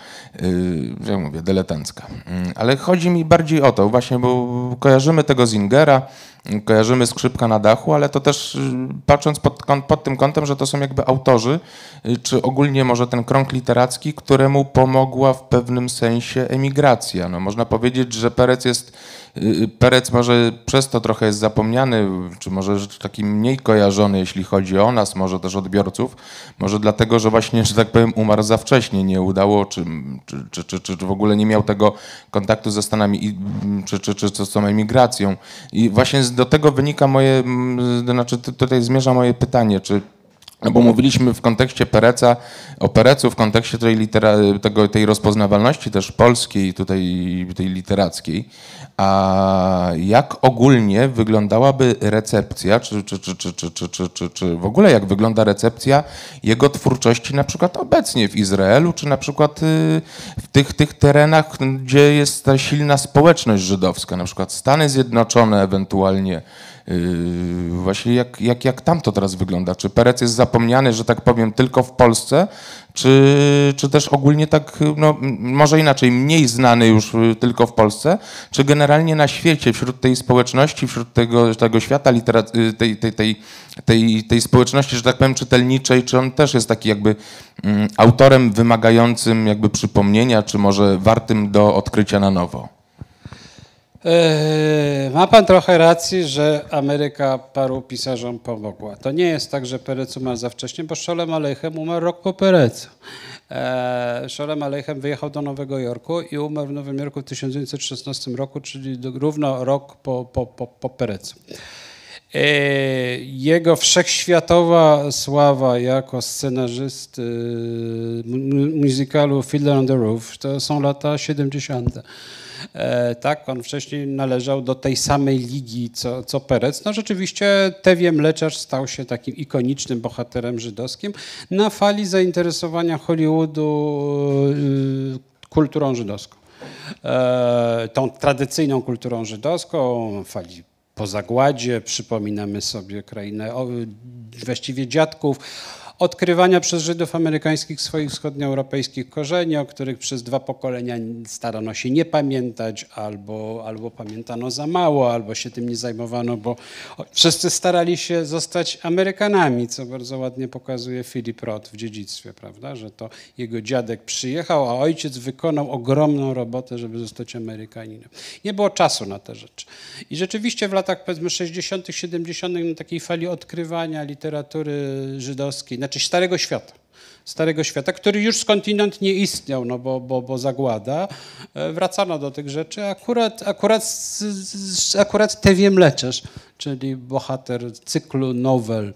jak mówię, dyletancka. Mm, ale chodzi mi bardziej o to właśnie, bo kojarzymy tego Zingera, kojarzymy skrzypka na dachu, ale to też y, patrząc pod, pod, tym kątem, że to są jakby autorzy, y, czy ogólnie może ten krąg literacki, któremu pomogła w pewnym sensie emigracja. No, można powiedzieć, że Perec jest Y, Perec może przez to trochę jest zapomniany, czy może taki mniej kojarzony, jeśli chodzi o nas, może też odbiorców, może dlatego, że właśnie, że tak powiem, umarł za wcześnie, nie udało, czy, czy, czy, czy, w ogóle nie miał tego kontaktu ze Stanami, czy, czy, czy, czy z tą emigracją. I właśnie do tego wynika moje, znaczy tutaj zmierza moje pytanie, czy no bo mówiliśmy w kontekście Pereca, o Perecu, w kontekście tej, litera, tego, tej rozpoznawalności też polskiej, tutaj tej literackiej. A jak ogólnie wyglądałaby recepcja, czy, czy, czy, czy, czy, czy, czy, czy, czy w ogóle jak wygląda recepcja jego twórczości na przykład obecnie w Izraelu, czy na przykład w tych, tych terenach, gdzie jest ta silna społeczność żydowska, na przykład Stany Zjednoczone ewentualnie, właśnie jak, jak, jak tam to teraz wygląda? Czy Perec jest zapomniany, że tak powiem, tylko w Polsce, czy, czy też ogólnie tak, no, może inaczej, mniej znany już y, tylko w Polsce, czy generalnie na świecie, wśród tej społeczności, wśród tego, tego świata literat- y, tej, tej, tej, tej, tej społeczności, że tak powiem, czytelniczej, czy on też jest taki jakby um, autorem wymagającym jakby przypomnienia, czy może wartym do odkrycia na nowo? Eee, ma pan trochę racji, że Ameryka paru pisarzom pomogła. To nie jest tak, że Perec umarł za wcześnie, bo Sholem Aleichem umarł rok po Perecu. Eee, Sholem Aleichem wyjechał do Nowego Jorku i umarł w Nowym Jorku w 1916 roku, czyli równo rok po, po, po, po Perecu. Eee, jego wszechświatowa sława jako scenarzysty muzykalu Fiddler on the Roof to są lata 70. E, tak, on wcześniej należał do tej samej ligi co, co Perec. No rzeczywiście Tewie Mleczarz stał się takim ikonicznym bohaterem żydowskim na fali zainteresowania Hollywoodu y, kulturą żydowską. E, tą tradycyjną kulturą żydowską, fali po zagładzie, przypominamy sobie krainę właściwie dziadków, odkrywania przez Żydów amerykańskich swoich wschodnioeuropejskich korzeni, o których przez dwa pokolenia starano się nie pamiętać, albo, albo pamiętano za mało, albo się tym nie zajmowano, bo wszyscy starali się zostać Amerykanami, co bardzo ładnie pokazuje Philip Roth w dziedzictwie, prawda, że to jego dziadek przyjechał, a ojciec wykonał ogromną robotę, żeby zostać Amerykaninem. Nie było czasu na te rzeczy. I rzeczywiście w latach powiedzmy 60., 70. na takiej fali odkrywania literatury żydowskiej, znaczy Starego Świata. Starego Świata, który już skądinąd nie istniał, no bo, bo, bo zagłada. E, wracano do tych rzeczy. Akurat, akurat, akurat Tewie Mleczarz, czyli bohater cyklu nowel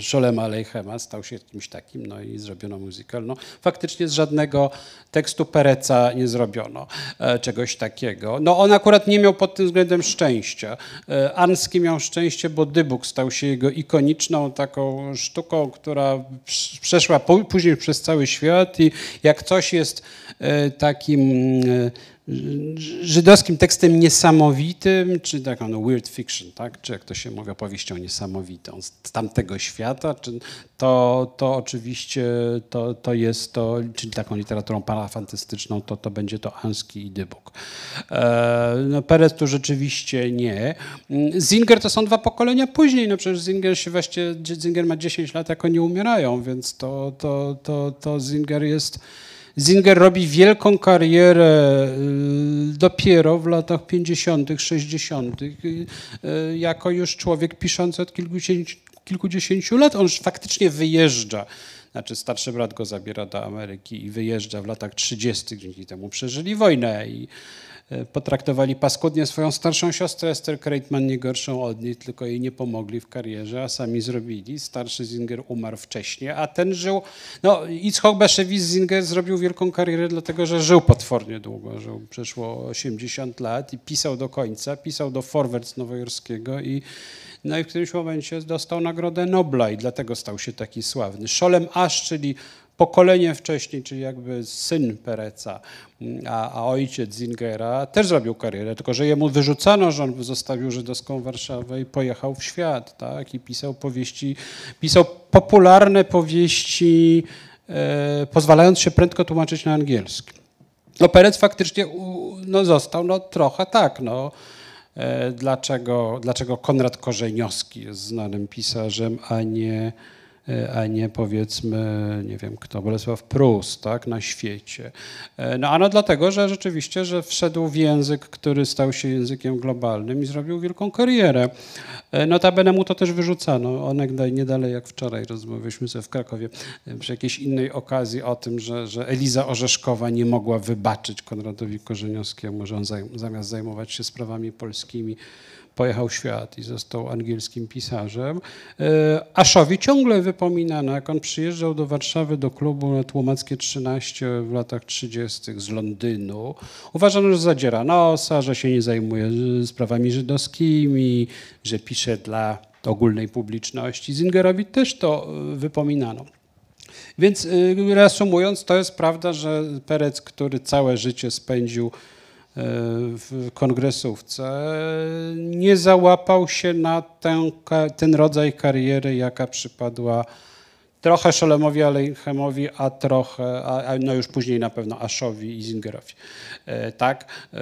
Szolema Alejchema stał się kimś takim, no i zrobiono musical. No, faktycznie z żadnego tekstu Pereca nie zrobiono e, czegoś takiego. No on akurat nie miał pod tym względem szczęścia. E, Anski miał szczęście, bo Dybuk stał się jego ikoniczną taką sztuką, która przeszła później przez cały świat i jak coś jest takim żydowskim tekstem niesamowitym, czy taką no, weird fiction, tak? czy jak to się mówi, opowieścią niesamowitą z tamtego świata, czy to, to oczywiście to, to jest to, czyli taką literaturą parafantastyczną, to, to będzie to Anski i Dybuk. E, no, Perez tu rzeczywiście nie. Zinger to są dwa pokolenia później, no przecież Zinger się właściwie, Zinger ma 10 lat, jak oni umierają, więc to, to, to, to Zinger jest Zinger robi wielką karierę y, dopiero w latach 50., 60., y, y, jako już człowiek piszący od kilkudziesięciu, kilkudziesięciu lat. On faktycznie wyjeżdża. Znaczy starszy brat go zabiera do Ameryki i wyjeżdża w latach 30. Dzięki temu przeżyli wojnę i potraktowali paskudnie swoją starszą siostrę Esther Kreitman, nie gorszą od niej, tylko jej nie pomogli w karierze, a sami zrobili. Starszy Zinger umarł wcześniej, a ten żył, no Itzhok Baszewicz Zinger zrobił wielką karierę, dlatego że żył potwornie długo, żył przeszło 80 lat i pisał do końca, pisał do Forwards nowojorskiego i no i w którymś momencie dostał Nagrodę Nobla i dlatego stał się taki sławny. Szolem Asz, czyli pokolenie wcześniej, czyli jakby syn Pereca, a, a ojciec Zingera też zrobił karierę, tylko że jemu wyrzucano, że on zostawił żydowską Warszawę i pojechał w świat, tak? I pisał powieści, pisał popularne powieści, e, pozwalając się prędko tłumaczyć na angielski. No Perec faktycznie u, no, został no, trochę tak, no. E, dlaczego, dlaczego Konrad Korzeniowski jest znanym pisarzem, a nie a nie powiedzmy, nie wiem kto, Bolesław Prus, tak, na świecie. E, no ano dlatego, że rzeczywiście, że wszedł w język, który stał się językiem globalnym i zrobił wielką karierę. E, notabene mu to też wyrzucano. Onegdaj nie dalej jak wczoraj rozmawialiśmy sobie w Krakowie przy jakiejś innej okazji o tym, że, że Eliza Orzeszkowa nie mogła wybaczyć Konradowi Korzeniowskiemu, że on zamiast zajmować się sprawami polskimi, pojechał świat i został angielskim pisarzem. E, Aszowi ciągle wypominano, jak on przyjeżdżał do Warszawy do klubu Tłumackie 13 w latach 30. z Londynu. Uważano, że zadziera nosa, że się nie zajmuje sprawami żydowskimi, że pisze dla ogólnej publiczności. Zingerowi też to e, wypominano. Więc e, reasumując, to jest prawda, że Perec, który całe życie spędził w kongresówce, nie załapał się na ten, ten rodzaj kariery, jaka przypadła trochę Szolemowi Alechemowi, a trochę, a, a, no już później na pewno Aszowi i Zingerowi. E, tak? E,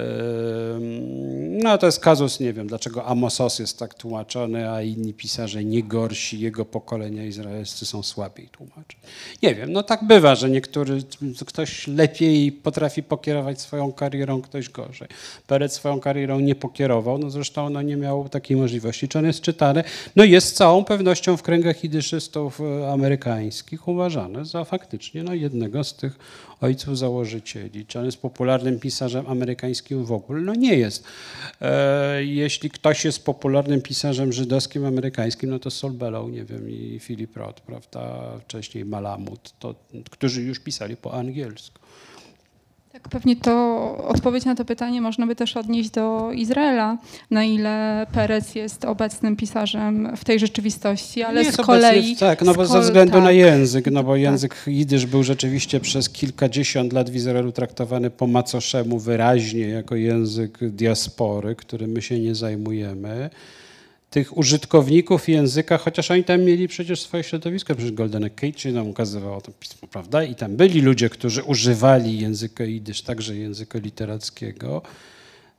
no to jest kazus, nie wiem, dlaczego Amosos jest tak tłumaczony, a inni pisarze nie gorsi, jego pokolenia izraelscy są słabiej tłumaczeni. Nie wiem, no tak bywa, że niektóry, ktoś lepiej potrafi pokierować swoją karierą, ktoś gorzej. Perec swoją karierą nie pokierował, no zresztą no nie miał takiej możliwości. Czy on jest czytany? No jest z całą pewnością w kręgach idyszystów e, amerykańskich uważany za faktycznie no, jednego z tych ojców założycieli. Czy on jest popularnym pisarzem amerykańskim w ogóle? No nie jest. E, jeśli ktoś jest popularnym pisarzem żydowskim amerykańskim, no to Sol Bellow, nie wiem, i Philip Roth, prawda, wcześniej Malamut, to, którzy już pisali po angielsku. Tak, pewnie to odpowiedź na to pytanie można by też odnieść do Izraela, na ile Perec jest obecnym pisarzem w tej rzeczywistości, ale Nie z kolei... Obecnie, tak, no bo ze względu tak, na język, no bo język tak. jidysz był rzeczywiście przez kilkadziesiąt lat w Izraelu traktowany po macoszemu wyraźnie jako język diaspory, którym my się nie zajmujemy tych użytkowników języka, chociaż oni tam mieli przecież swoje środowisko, przecież Golden Cage nam ukazywało to pismo, prawda? I tam byli ludzie, którzy używali języka jidysz, także języka literackiego.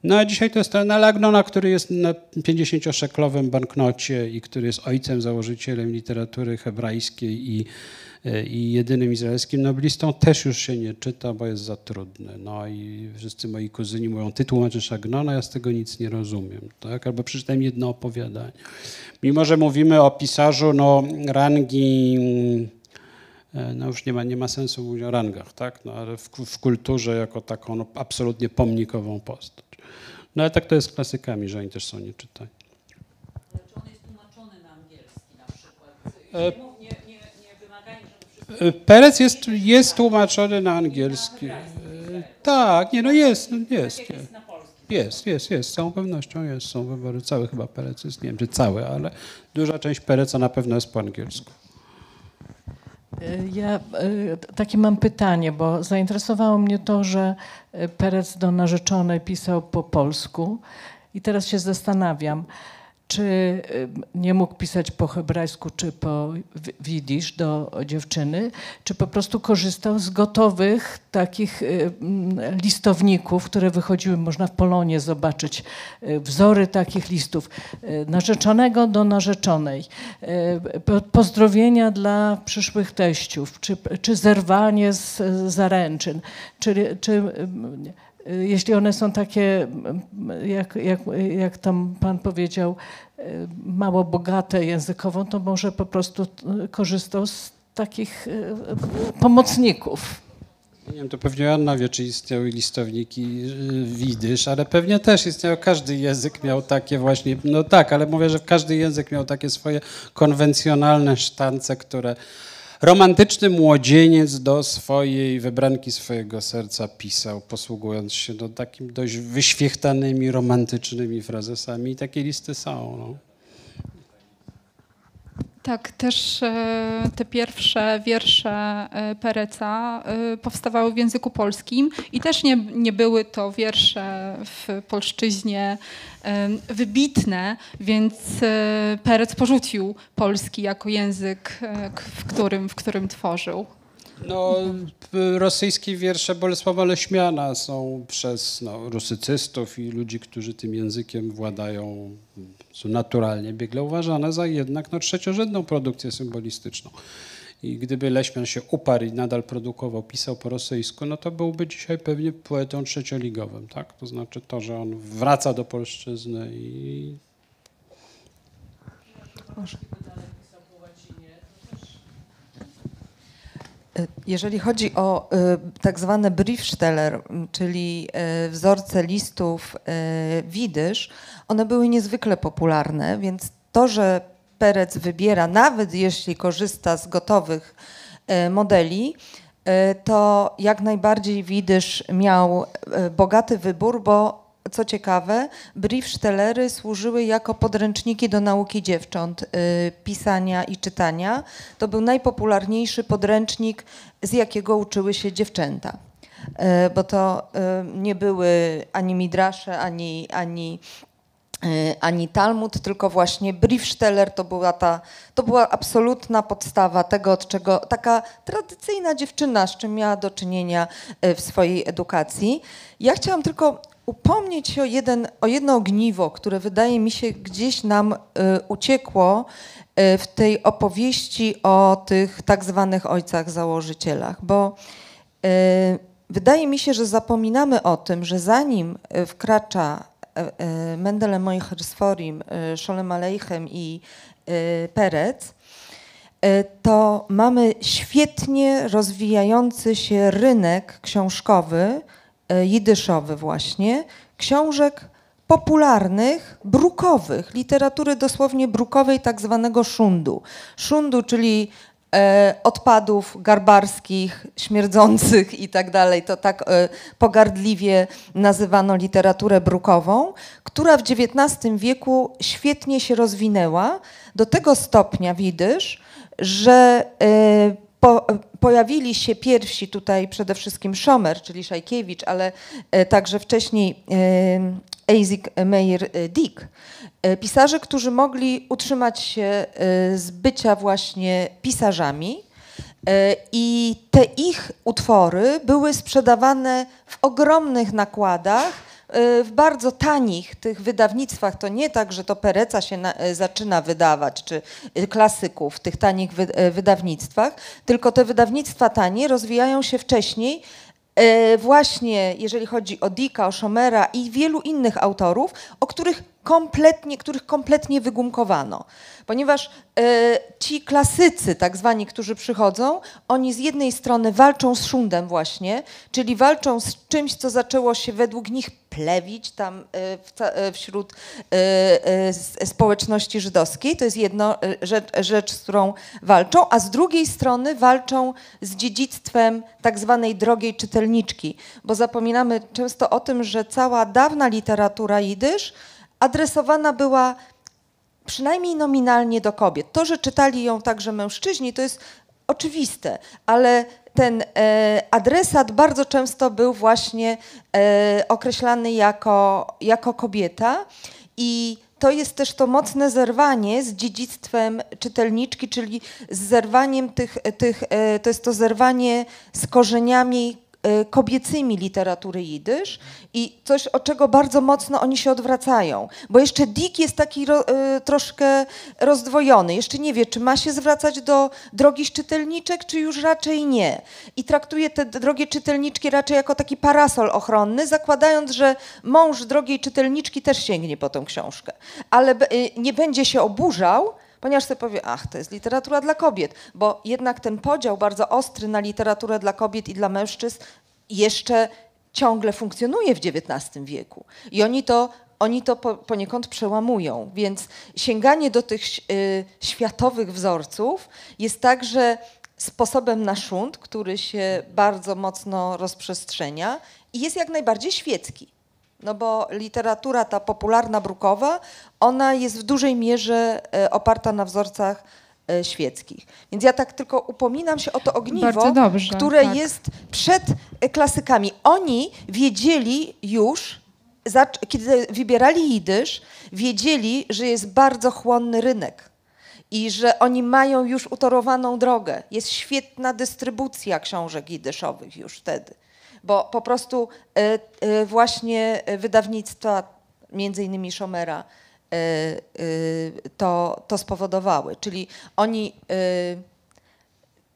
No a dzisiaj to jest ten Alagnona, który jest na 50-szeklowym banknocie i który jest ojcem, założycielem literatury hebrajskiej i i jedynym izraelskim noblistą też już się nie czyta, bo jest za trudny. No i wszyscy moi kuzyni mówią, ty tłumaczysz Agnona, ja z tego nic nie rozumiem. Tak? Albo przeczytałem jedno opowiadanie. Mimo, że mówimy o pisarzu no, rangi e, no już nie ma, nie ma sensu mówić o rangach, tak? no, ale w, w kulturze jako taką no, absolutnie pomnikową postać. No ale tak to jest z klasykami, że oni też są nieczytani. Ale czy on jest tłumaczony na angielski na przykład? E, Perec jest, jest tłumaczony na angielski. Tak, nie, no jest, no jest. Jest, jest, jest, z całą pewnością jest. Są wybory, cały chyba Perec jest, nie wiem czy cały, ale duża część Pereca na pewno jest po angielsku. Ja e, takie mam pytanie, bo zainteresowało mnie to, że Perec do narzeczonej pisał po polsku i teraz się zastanawiam, czy y, nie mógł pisać po hebrajsku czy po widzisz do dziewczyny, czy po prostu korzystał z gotowych takich y, listowników, które wychodziły, można w Polonie zobaczyć y, wzory takich listów, narzeczonego do narzeczonej, pozdrowienia dla przyszłych teściów, czy, czy zerwanie z zaręczyn, czy, czy jeśli one są takie, mm, jak, jak, jak tam pan powiedział, y, mało bogate językowo, to może po prostu y, korzystał z takich pomocników. Nie wiem, to pewnie Anna wie, czy istniały listowniki widysz, ale pewnie też istniał, każdy język miał takie właśnie, no tak, ale mówię, że każdy język miał takie swoje konwencjonalne sztance, które romantyczny młodzieniec do swojej wybranki swojego serca pisał, posługując się no, takim dość wyświechtanymi, romantycznymi frazesami. I takie listy są. No. Tak, też e, te pierwsze wiersze e, Pereca e, powstawały w języku polskim i też nie, nie były to wiersze w polszczyźnie wybitne, więc Perec porzucił polski jako język, w którym, w którym tworzył. No, rosyjskie wiersze Bolesława Leśmiana są przez no, rusycystów i ludzi, którzy tym językiem władają, są naturalnie biegle uważane za jednak no, trzeciorzędną produkcję symbolistyczną. I gdyby Leśmian się uparł i nadal produkował, pisał po rosyjsku, no to byłby dzisiaj pewnie poetą trzecioligowym, tak? To znaczy to, że on wraca do polszczyzny i... Może. Jeżeli chodzi o y, tak zwane Briefsteller, czyli y, wzorce listów y, widysz, one były niezwykle popularne, więc to, że Perec wybiera, nawet jeśli korzysta z gotowych modeli, to jak najbardziej widysz miał bogaty wybór, bo co ciekawe, briefstellery służyły jako podręczniki do nauki dziewcząt y, pisania i czytania. To był najpopularniejszy podręcznik, z jakiego uczyły się dziewczęta. Y, bo to y, nie były ani midrasze, ani, ani ani Talmud, tylko właśnie Briefsteller to była ta, to była absolutna podstawa tego, od czego taka tradycyjna dziewczyna, z czym miała do czynienia w swojej edukacji. Ja chciałam tylko upomnieć się o, jeden, o jedno ogniwo, które wydaje mi się gdzieś nam y, uciekło y, w tej opowieści o tych tak zwanych ojcach założycielach, bo y, wydaje mi się, że zapominamy o tym, że zanim wkracza Mendele Moichersforim, Szolem Aleichem i Perec, to mamy świetnie rozwijający się rynek książkowy, jidyszowy właśnie, książek popularnych, brukowych, literatury dosłownie brukowej tak zwanego szundu. Szundu, czyli e, odpadów garbarskich, śmierdzących i tak dalej. To tak e, pogardliwie nazywano literaturę brukową, która w XIX wieku świetnie się rozwinęła do tego stopnia widysz, że e, po, pojawili się pierwsi tutaj przede wszystkim Szomer, czyli Szajkiewicz, ale e, także wcześniej e, Eizik Meir e, Dick. Pisarze, którzy mogli utrzymać się z bycia właśnie pisarzami i te ich utwory były sprzedawane w ogromnych nakładach, w bardzo tanich tych wydawnictwach. To nie tak, że to Pereca się na, e, zaczyna wydawać, czy e, klasyków w tych tanich wy, e, wydawnictwach, tylko te wydawnictwa tanie rozwijają się wcześniej, właśnie jeżeli chodzi o Dicka, o Schomera i wielu innych autorów, o których kompletnie, których kompletnie wygumkowano. Ponieważ e, ci klasycy, tak zwani, którzy przychodzą, oni z jednej strony walczą z szundem właśnie, czyli walczą z czymś, co zaczęło się według nich plewić tam e, e, wśród społeczności żydowskiej. To jest jedna rzecz, rzecz, z którą walczą, a z drugiej strony walczą z dziedzictwem tak zwanej drogiej czytelniczki, bo zapominamy często o tym, że cała dawna literatura jidysz adresowana była przynajmniej nominalnie do kobiet. To, że czytali ją także mężczyźni, to jest oczywiste, ale ten e, adresat bardzo często był właśnie e, określany jako, jako kobieta i to jest też to mocne zerwanie z dziedzictwem czytelniczki, czyli z zerwaniem tych, tych e, to jest to zerwanie z korzeniami kobiecymi literatury jidysz i coś, od czego bardzo mocno oni się odwracają. Bo jeszcze Dick jest taki ro, y, troszkę rozdwojony. Jeszcze nie wie, czy ma się zwracać do drogich czytelniczek, czy już raczej nie. I traktuje te drogie czytelniczki raczej jako taki parasol ochronny, zakładając, że mąż drogiej czytelniczki też sięgnie po tą książkę. Ale y, nie będzie się oburzał, ponieważ sobie powie, ach, to jest literatura dla kobiet, bo jednak ten podział bardzo ostry na literaturę dla kobiet i dla mężczyzn jeszcze ciągle funkcjonuje w XIX wieku. I oni to, oni to poniekąd przełamują. Więc sięganie do tych y, światowych wzorców jest także sposobem na szunt, który się bardzo mocno rozprzestrzenia i jest jak najbardziej świecki. No bo literatura ta popularna brukowa, ona jest w dużej mierze e, oparta na wzorcach e, świeckich. Więc ja tak tylko upominam się o to ogniwo, dobrze, które tak. jest przed e, klasykami. Oni wiedzieli już, kiedy wybierali jidysz, wiedzieli, że jest bardzo chłonny rynek i że oni mają już utorowaną drogę. Jest świetna dystrybucja książek jidyszowych już wtedy, bo po prostu e, e, właśnie wydawnictwa, między innymi Schomera, e, to, to spowodowały. Czyli oni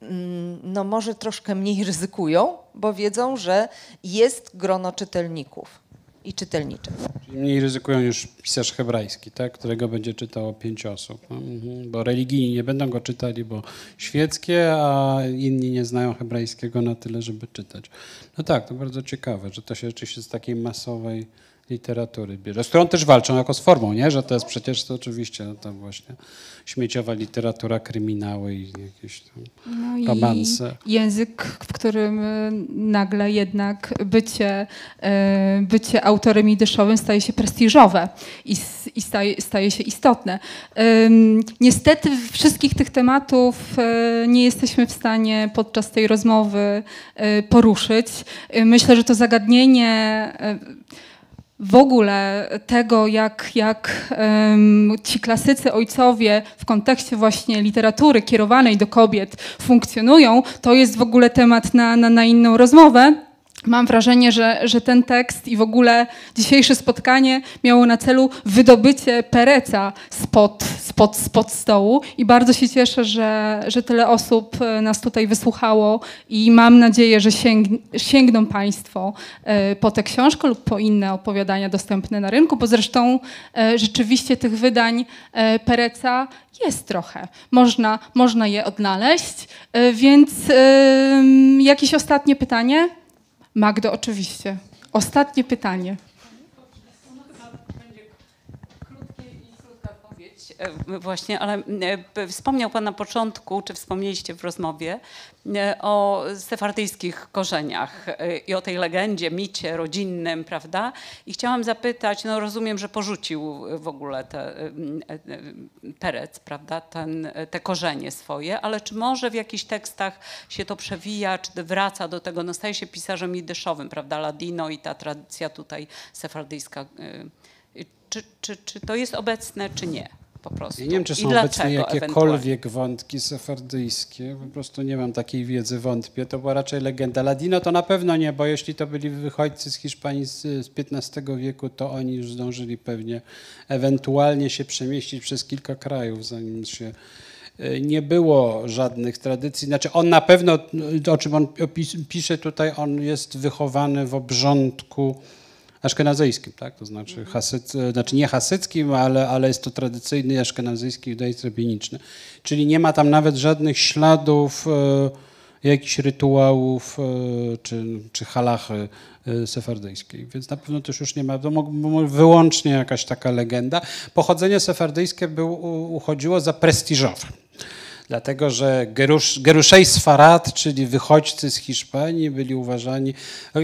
mm, no może troszkę mniej ryzykują, bo wiedzą, że jest grono czytelników i czytelniczek. Czyli mniej ryzykują już pisarz hebrajski, tak? którego będzie czytało pięć osób. No, mhm. Bo religijni nie będą go czytali, bo świeckie, a inni nie znają hebrajskiego na tyle, żeby czytać. No tak, to bardzo ciekawe, że to się rzeczywiście z takiej masowej literatury bierze, z którą też walczą jako z formą, nie? że to jest przecież to oczywiście no, tam właśnie śmieciowa literatura, kryminały i jakieś tam No romanse. język, w którym y, nagle jednak bycie, y, bycie autorem jidyszowym staje się prestiżowe i, i staje, staje się istotne. Niestety wszystkich tych tematów y, nie jesteśmy w stanie podczas tej rozmowy poruszyć. Myślę, że to zagadnienie w ogóle tego, jak, jak em, ci klasycy ojcowie w kontekście właśnie literatury kierowanej do kobiet funkcjonują, to jest w ogóle temat na, na, na inną rozmowę. Mam wrażenie, że, że ten tekst i w ogóle dzisiejsze spotkanie miało na celu wydobycie Pereca spod, spod, spod stołu i bardzo się cieszę, że, że tyle osób e, nas tutaj wysłuchało i mam nadzieję, że sięg, sięgną Państwo e, po tę książkę lub po inne opowiadania dostępne na rynku, bo zresztą e, rzeczywiście tych wydań Pereca jest trochę. Można, można je odnaleźć, więc jakieś ostatnie pytanie? Magdo, oczywiście. Ostatnie pytanie. odpowiedź e, właśnie, ale e, wspomniał Pan na początku, czy wspomnieliście w rozmowie e, o sefardyjskich korzeniach e, i o tej legendzie, micie rodzinnym, prawda? I chciałam zapytać, no rozumiem, że porzucił w ogóle te, e, e, Perec, prawda, Ten, e, te korzenie swoje, ale czy może w jakichś tekstach się to przewija, czy wraca do tego, no staje się pisarzem jidyszowym, prawda, Ladino i ta tradycja tutaj sefardyjska e, czy, czy, czy to jest obecne, czy nie? Po prostu. Ja nie wiem, czy są obecne jakiekolwiek wątki sefardyjskie. Po prostu nie mam takiej wiedzy, wątpię. To była raczej legenda. Ladino to na pewno nie, bo jeśli to byli wychodźcy z Hiszpanii z, z XV wieku, to oni już zdążyli pewnie ewentualnie się przemieścić przez kilka krajów, zanim się e, nie było żadnych tradycji. Znaczy on na pewno, o czym on pisze tutaj, on jest wychowany w obrządku aszkenazyjskim, tak? To znaczy, hasyc, znaczy nie hasyckim, ale, ale jest to tradycyjny aszkenazyjski judaizm rabiniczny. Czyli nie ma tam nawet żadnych śladów e, jakichś rytuałów e, czy, czy halachy e, sefardyjskiej. Więc na pewno też już nie ma, to mo- wyłącznie jakaś taka legenda. Pochodzenie sefardyjskie był, uchodziło za prestiżowe. Dlatego, że Gerusz, Geruszej Sfarad, czyli wychodźcy z Hiszpanii, byli uważani.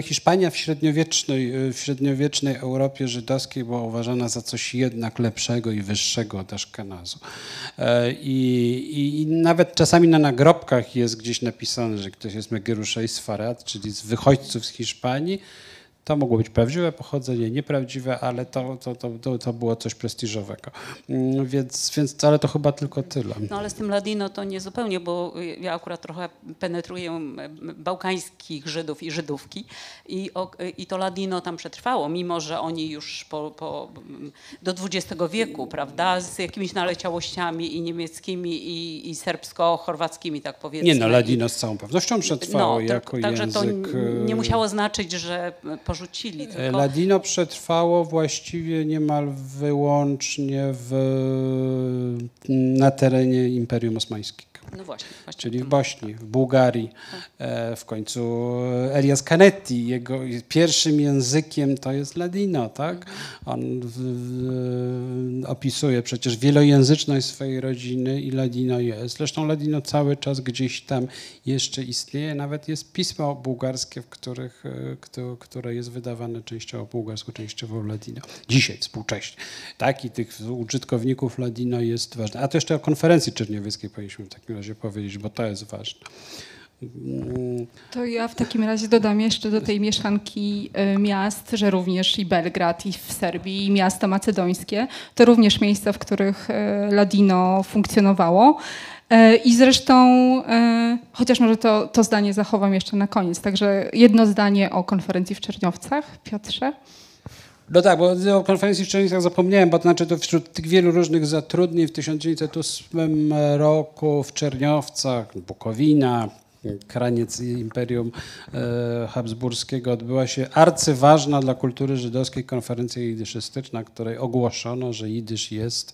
Hiszpania w średniowiecznej, w średniowiecznej Europie żydowskiej była uważana za coś jednak lepszego i wyższego od Aszkenazu. E, I, i, nawet czasami na nagrobkach jest gdzieś napisane, że ktoś jest Geruszej Sfarad, czyli z wychodźców z Hiszpanii. To mogło być prawdziwe pochodzenie, nieprawdziwe, ale to, to, to, to, to było coś prestiżowego. Mm, Więc, więc ale to chyba tylko tyle. No ale z tym Ladino to nie zupełnie, bo ja akurat trochę penetruję m, bałkańskich Żydów i Żydówki i, i to Ladino tam przetrwało, mimo że oni już po, po, do XX wieku, prawda, z jakimiś naleciałościami i niemieckimi i, i serbsko-chorwackimi, tak powiedzmy. Nie no, Ladino z całą pewnością przetrwało no, to- jako Także to język. n- nie e, musiało znaczyć, że porzucili, e, tylko... Ladino przetrwało właściwie niemal wyłącznie w, na terenie Imperium Osmańskiego. No właśnie, właśnie Czyli w Bośni, w Bułgarii. E, W końcu Elias Canetti, jego pierwszym językiem to jest Ladino, tak? On w, w, opisuje przecież wielojęzyczność swojej rodziny i Ladino jest. Zresztą Ladino cały czas gdzieś tam jeszcze istnieje. Nawet jest pismo bułgarskie, w których, e, które jest wydawane częściowo bułgarsku, częściowo Ladino. Dzisiaj, współcześnie. Tak, i tych użytkowników Ladino jest ważne. A to jeszcze o konferencji czerniewieckiej powinniśmy w takim razie powiedzieć, bo to jest ważne. To ja w takim razie dodam jeszcze do tej mieszanki y, miast, że również i Belgrad, i w Serbii, i miasta macedońskie, to również miejsca, w których y, Ladino funkcjonowało. Y, I zresztą, chociaż może to, to zdanie zachowam jeszcze na koniec, także jedno zdanie o konferencji w Czerniowcach, Piotrze. No tak, bo o konferencji w Czernicach zapomniałem, bo to znaczy to wśród tych wielu różnych zatrudnień w 1908 roku w Czerniowcach, Bukowina, kraniec Imperium e, Habsburskiego odbyła się arcyważna dla kultury żydowskiej konferencja jidyszystyczna, której ogłoszono, że jidysz jest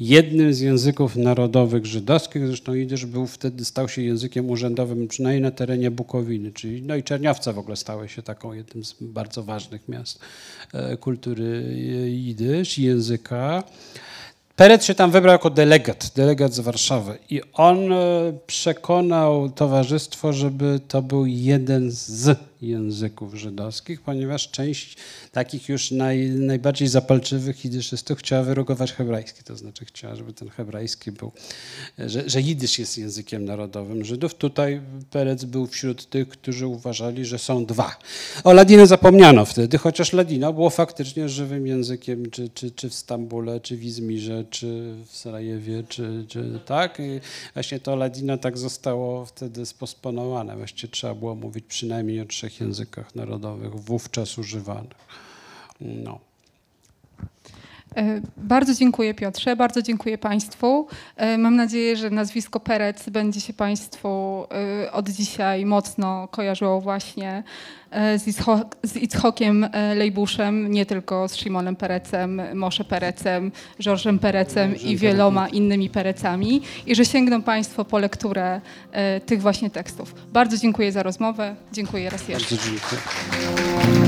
jednym z języków narodowych żydowskich. Zresztą jidysz był wtedy, stał się językiem urzędowym, przynajmniej na terenie Bukowiny, czyli no i Czerniowce w ogóle stały się taką jednym z bardzo ważnych miast e, kultury e, jidysz, języka. Perec się tam wybrał jako delegat, delegat z Warszawy i on e, przekonał towarzystwo, żeby to był jeden z języków żydowskich, ponieważ część takich już naj, najbardziej zapalczywych jidyszystów chciała wyrugować hebrajski, to znaczy chciała, żeby ten hebrajski był, że, że jidysz jest językiem narodowym Żydów. Tutaj Perec był wśród tych, którzy uważali, że są dwa. O Ladino zapomniano wtedy, chociaż Ladino było faktycznie żywym językiem, czy, czy, czy w Stambule, czy w Izmirze, czy w Sarajewie, czy, czy tak. I właśnie to Ladino tak zostało wtedy sposponowane. Właściwie trzeba było mówić przynajmniej o trzech językach narodowych wówczas używanych. No. E, Bardzo dziękuję Piotrze, bardzo dziękuję Państwu. E, Mam nadzieję, że nazwisko Perec będzie się Państwu e, od dzisiaj mocno kojarzyło właśnie z, Itzho- z Itzhokiem Lejbuszem, nie tylko z Szymonem Perecem, Mosze Perecem, Georgem Perecem i wieloma innymi Perecami i że sięgną Państwo po lekturę tych właśnie tekstów. Bardzo dziękuję za rozmowę. Dziękuję raz jeszcze. Bardzo dziękuję.